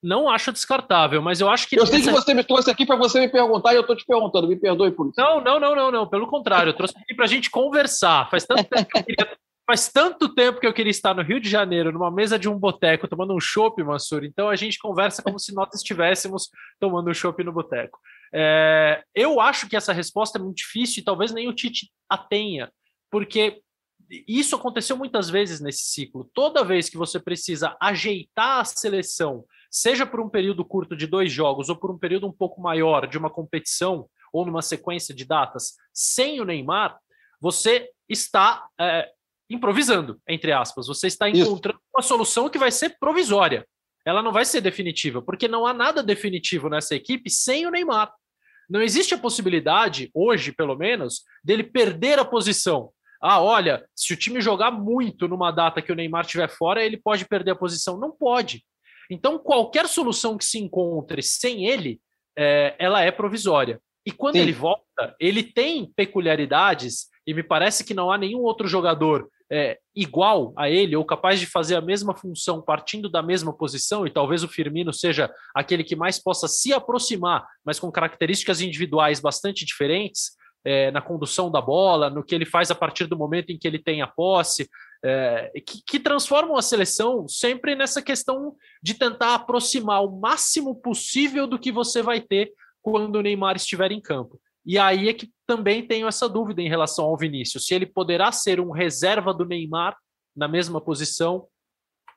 A: Não acho descartável, mas eu acho que.
D: Eu sei que você me trouxe aqui para você me perguntar e eu estou te perguntando, me perdoe por isso.
A: Não, não, não, não, não. Pelo contrário, eu trouxe aqui para a gente conversar. Faz tanto tempo que eu queria Faz tanto tempo que eu queria estar no Rio de Janeiro, numa mesa de um boteco, tomando um chopp, Mansur. Então a gente conversa como se nós estivéssemos tomando um chopp no boteco. É, eu acho que essa resposta é muito difícil e talvez nem o Tite a tenha, porque isso aconteceu muitas vezes nesse ciclo. Toda vez que você precisa ajeitar a seleção, seja por um período curto de dois jogos ou por um período um pouco maior de uma competição ou numa sequência de datas, sem o Neymar, você está é, improvisando, entre aspas. Você está encontrando Isso. uma solução que vai ser provisória. Ela não vai ser definitiva, porque não há nada definitivo nessa equipe sem o Neymar. Não existe a possibilidade, hoje pelo menos, dele perder a posição. Ah, olha, se o time jogar muito numa data que o Neymar estiver fora, ele pode perder a posição. Não pode. Então, qualquer solução que se encontre sem ele, é, ela é provisória. E quando Sim. ele volta, ele tem peculiaridades, e me parece que não há nenhum outro jogador é, igual a ele ou capaz de fazer a mesma função partindo da mesma posição, e talvez o Firmino seja aquele que mais possa se aproximar, mas com características individuais bastante diferentes, é, na condução da bola, no que ele faz a partir do momento em que ele tem a posse, é, que, que transformam a seleção sempre nessa questão de tentar aproximar o máximo possível do que você vai ter quando o Neymar estiver em campo. E aí é que também tenho essa dúvida em relação ao Vinícius, se ele poderá ser um reserva do Neymar na mesma posição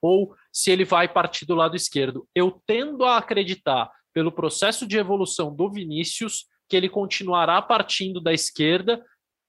A: ou se ele vai partir do lado esquerdo. Eu tendo a acreditar, pelo processo de evolução do Vinícius, que ele continuará partindo da esquerda,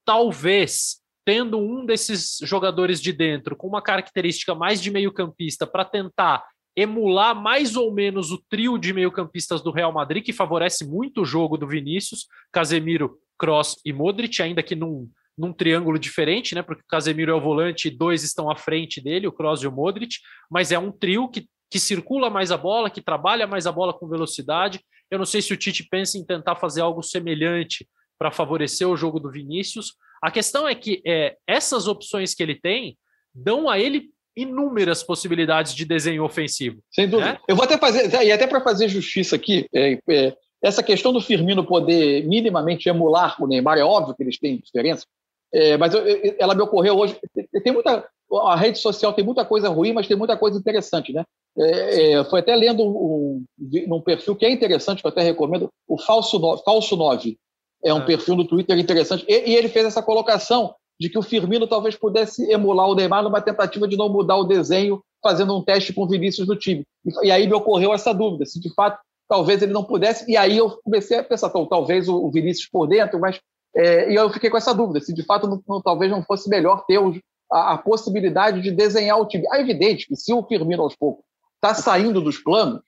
A: talvez tendo um desses jogadores de dentro com uma característica mais de meio-campista para tentar emular mais ou menos o trio de meio-campistas do Real Madrid, que favorece muito o jogo do Vinícius, Casemiro, Kroos e Modric, ainda que num, num triângulo diferente, né? Porque o Casemiro é o volante e dois estão à frente dele, o Kroos e o Modric, mas é um trio que, que circula mais a bola, que trabalha mais a bola com velocidade. Eu não sei se o Tite pensa em tentar fazer algo semelhante para favorecer o jogo do Vinícius. A questão é que é, essas opções que ele tem dão a ele inúmeras possibilidades de desenho ofensivo.
D: Sem dúvida. Né? Eu vou até fazer, e até para fazer justiça aqui, é, é, essa questão do Firmino poder minimamente emular o Neymar, é óbvio que eles têm diferença, é, mas eu, ela me ocorreu hoje. Tem muita, a rede social tem muita coisa ruim, mas tem muita coisa interessante, né? É, é, foi até lendo um, um, um, perfil que é interessante, que eu até recomendo, o Falso, no, Falso 9. É um ah. perfil no Twitter interessante. E, e ele fez essa colocação de que o Firmino talvez pudesse emular o Neymar numa tentativa de não mudar o desenho, fazendo um teste com o Vinícius no time. E, e aí me ocorreu essa dúvida, se de fato talvez ele não pudesse, e aí eu comecei a pensar, então, talvez o, Vinícius por dentro, mas é, e eu fiquei com essa dúvida, se de fato não, não, talvez não fosse melhor ter o, a, a, possibilidade de desenhar o time. É evidente que se o Firmino aos poucos está saindo dos planos,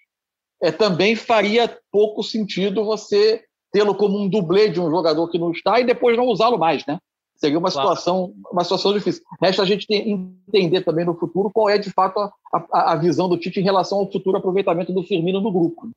D: é, também faria pouco sentido você tê-lo como um dublê de um jogador que não está e depois não usá-lo mais, né? Seria uma situação, uma situação difícil. Resta a gente entender também no futuro qual é, de fato, a, a, a visão do Tite em relação ao futuro aproveitamento do Firmino no grupo.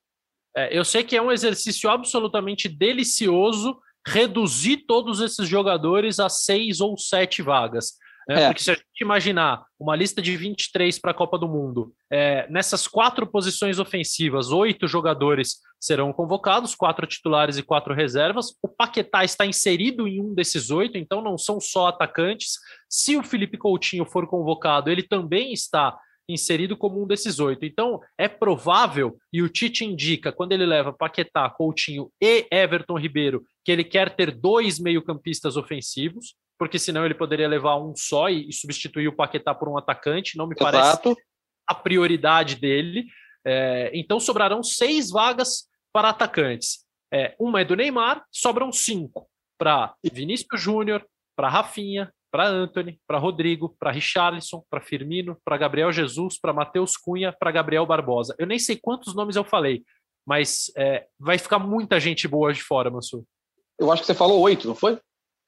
A: É, eu sei que é um exercício absolutamente delicioso reduzir todos esses jogadores a seis ou sete vagas. Né? É. Porque se a gente imaginar uma lista de 23 para a Copa do Mundo, é, nessas quatro posições ofensivas, oito jogadores serão convocados, quatro titulares e quatro reservas. O Paquetá está inserido em um desses oito, então não são só atacantes. Se o Felipe Coutinho for convocado, ele também está inserido como um desses oito. Então, é provável, e o Tite indica, quando ele leva Paquetá, Coutinho e Everton Ribeiro, que ele quer ter dois meio-campistas ofensivos porque senão ele poderia levar um só e, e substituir o Paquetá por um atacante. Não me Exato. parece a prioridade dele. É, então sobrarão seis vagas para atacantes. É, uma é do Neymar, sobram cinco para Vinícius Júnior, para Rafinha, para Anthony, para Rodrigo, para Richarlison, para Firmino, para Gabriel Jesus, para Matheus Cunha, para Gabriel Barbosa. Eu nem sei quantos nomes eu falei, mas é, vai ficar muita gente boa de fora, Mansur.
D: Eu acho que você falou oito, não foi?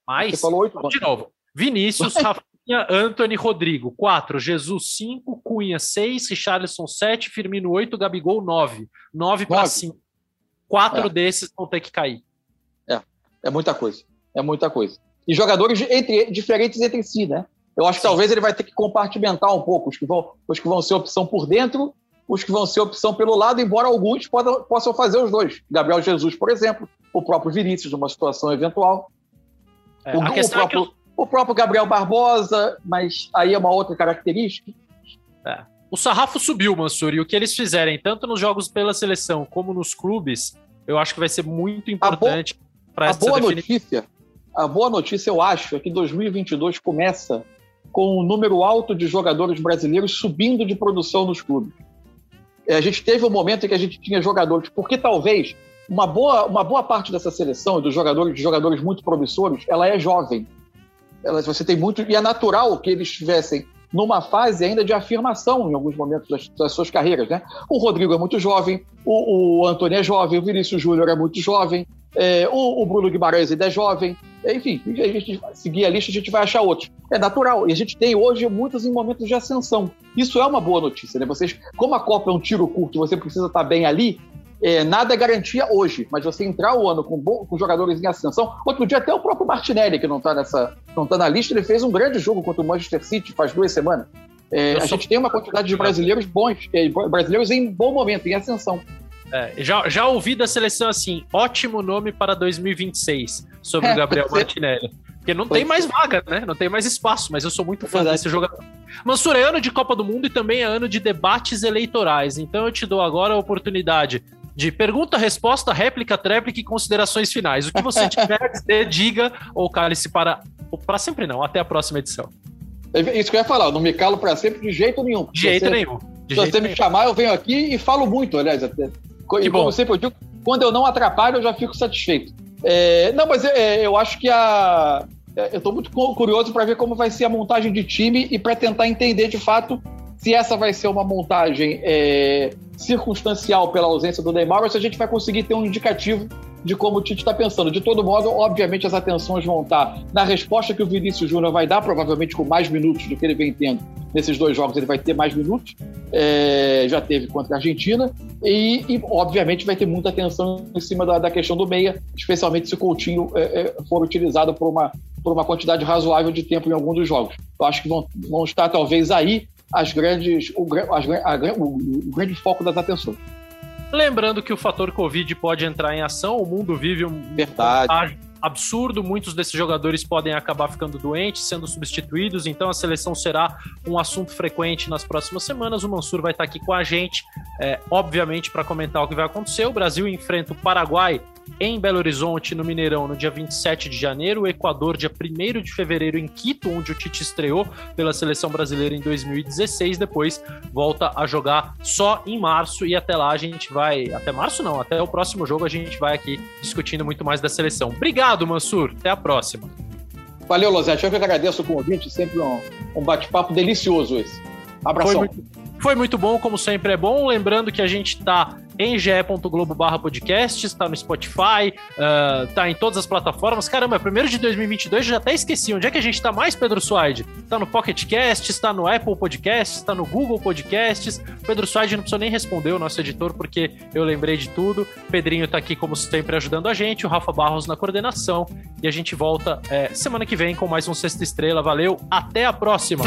A: Mais? Você falou oito. De novo. Vinícius, Rafinha, Anthony, Rodrigo, quatro. Jesus, cinco. Cunha, seis. Richarlison, sete. Firmino, oito. Gabigol, nove. Nove para cinco. Quatro é. desses vão ter que cair.
D: É, é muita coisa. É muita coisa e jogadores entre, diferentes entre si, né? Eu acho que Sim. talvez ele vai ter que compartimentar um pouco os que, vão, os que vão ser opção por dentro, os que vão ser opção pelo lado, embora alguns podam, possam fazer os dois. Gabriel Jesus, por exemplo, o próprio Vinícius, numa situação eventual. É, o, o, próprio, é que... o, próprio, Gabriel Barbosa, mas aí é uma outra característica.
A: É. O sarrafo subiu, Mansur, e o que eles fizerem, tanto nos jogos pela seleção como nos clubes, eu acho que vai ser muito importante
D: para essa A boa notícia a boa notícia, eu acho, é que 2022 começa com um número alto de jogadores brasileiros subindo de produção nos clubes. É, a gente teve um momento em que a gente tinha jogadores, porque talvez uma boa, uma boa parte dessa seleção, dos jogadores, de jogadores muito promissores, ela é jovem. Ela, você tem muito, e é natural que eles estivessem numa fase ainda de afirmação em alguns momentos das, das suas carreiras. Né? O Rodrigo é muito jovem, o, o Antônio é jovem, o Vinícius Júnior é muito jovem, é, o, o, Bruno Guimarães ainda é jovem, enfim, a gente seguir a lista, a gente vai achar outros. É natural. E a gente tem hoje muitos em momentos de ascensão. Isso é uma boa notícia, né? Vocês, como a Copa é um tiro curto, você precisa estar bem ali. É, nada é garantia hoje, mas você entrar o ano com, com jogadores em ascensão. Outro dia, até o próprio Martinelli, que não está nessa, não tá na lista, ele fez um grande jogo contra o Manchester City faz duas semanas. É, a sou... gente tem uma quantidade de brasileiros bons, é, brasileiros em bom momento, em ascensão.
A: É, já, já ouvi da seleção assim, ótimo nome para 2026, sobre é, o Gabriel Martinelli. Porque não tem mais vaga, né? Não tem mais espaço, mas eu sou muito fã desse jogador. Mansur, é ano de Copa do Mundo e também é ano de debates eleitorais. Então eu te dou agora a oportunidade de pergunta, resposta, réplica, tréplica e considerações finais. O que você tiver a dizer, diga ou cale-se para, para sempre não, até a próxima edição.
D: É isso que eu ia falar, eu não me calo para sempre de jeito nenhum.
A: De jeito
D: você,
A: nenhum.
D: De se jeito você nenhum. me chamar, eu venho aqui e falo muito, aliás, até. E bom. como sempre eu digo, quando eu não atrapalho, eu já fico satisfeito. É, não, mas é, eu acho que a. É, eu estou muito curioso para ver como vai ser a montagem de time e para tentar entender de fato se essa vai ser uma montagem é, circunstancial pela ausência do Neymar ou se a gente vai conseguir ter um indicativo de como o Tite está pensando. De todo modo, obviamente, as atenções vão estar na resposta que o Vinícius Júnior vai dar, provavelmente com mais minutos do que ele vem tendo nesses dois jogos. Ele vai ter mais minutos, é, já teve contra a Argentina, e, e, obviamente vai ter muita atenção em cima da, da questão do meia, especialmente se o Coutinho é, é, for utilizado por uma, por uma quantidade razoável de tempo em algum dos jogos. Eu acho que vão, vão estar talvez aí as grandes, o, as, a, o, o grande foco das atenções.
A: Lembrando que o fator Covid pode entrar em ação, o mundo vive um
D: Verdade.
A: absurdo, muitos desses jogadores podem acabar ficando doentes, sendo substituídos, então a seleção será um assunto frequente nas próximas semanas. O Mansur vai estar aqui com a gente, é, obviamente, para comentar o que vai acontecer. O Brasil enfrenta o Paraguai em Belo Horizonte, no Mineirão, no dia 27 de janeiro, o Equador, dia 1 de fevereiro, em Quito, onde o Tite estreou pela seleção brasileira em 2016. Depois volta a jogar só em março, e até lá a gente vai. Até março não, até o próximo jogo a gente vai aqui discutindo muito mais da seleção. Obrigado, Mansur. Até a próxima.
D: Valeu, Lozete. Eu que agradeço o convite, sempre um, um bate-papo delicioso esse. Abração.
A: Foi muito, bom, como sempre é bom. Lembrando que a gente está em ge.globo barra podcast, está no Spotify, uh, tá em todas as plataformas. Caramba, é primeiro de 2022, já até esqueci. Onde é que a gente está mais, Pedro Suaide? Está no Pocket Cast, está no Apple Podcasts, está no Google Podcasts. Pedro Suaide não precisa nem responder, o nosso editor, porque eu lembrei de tudo. Pedrinho está aqui, como sempre, ajudando a gente, o Rafa Barros na coordenação. E a gente volta é, semana que vem com mais um Sexta Estrela. Valeu, até a próxima!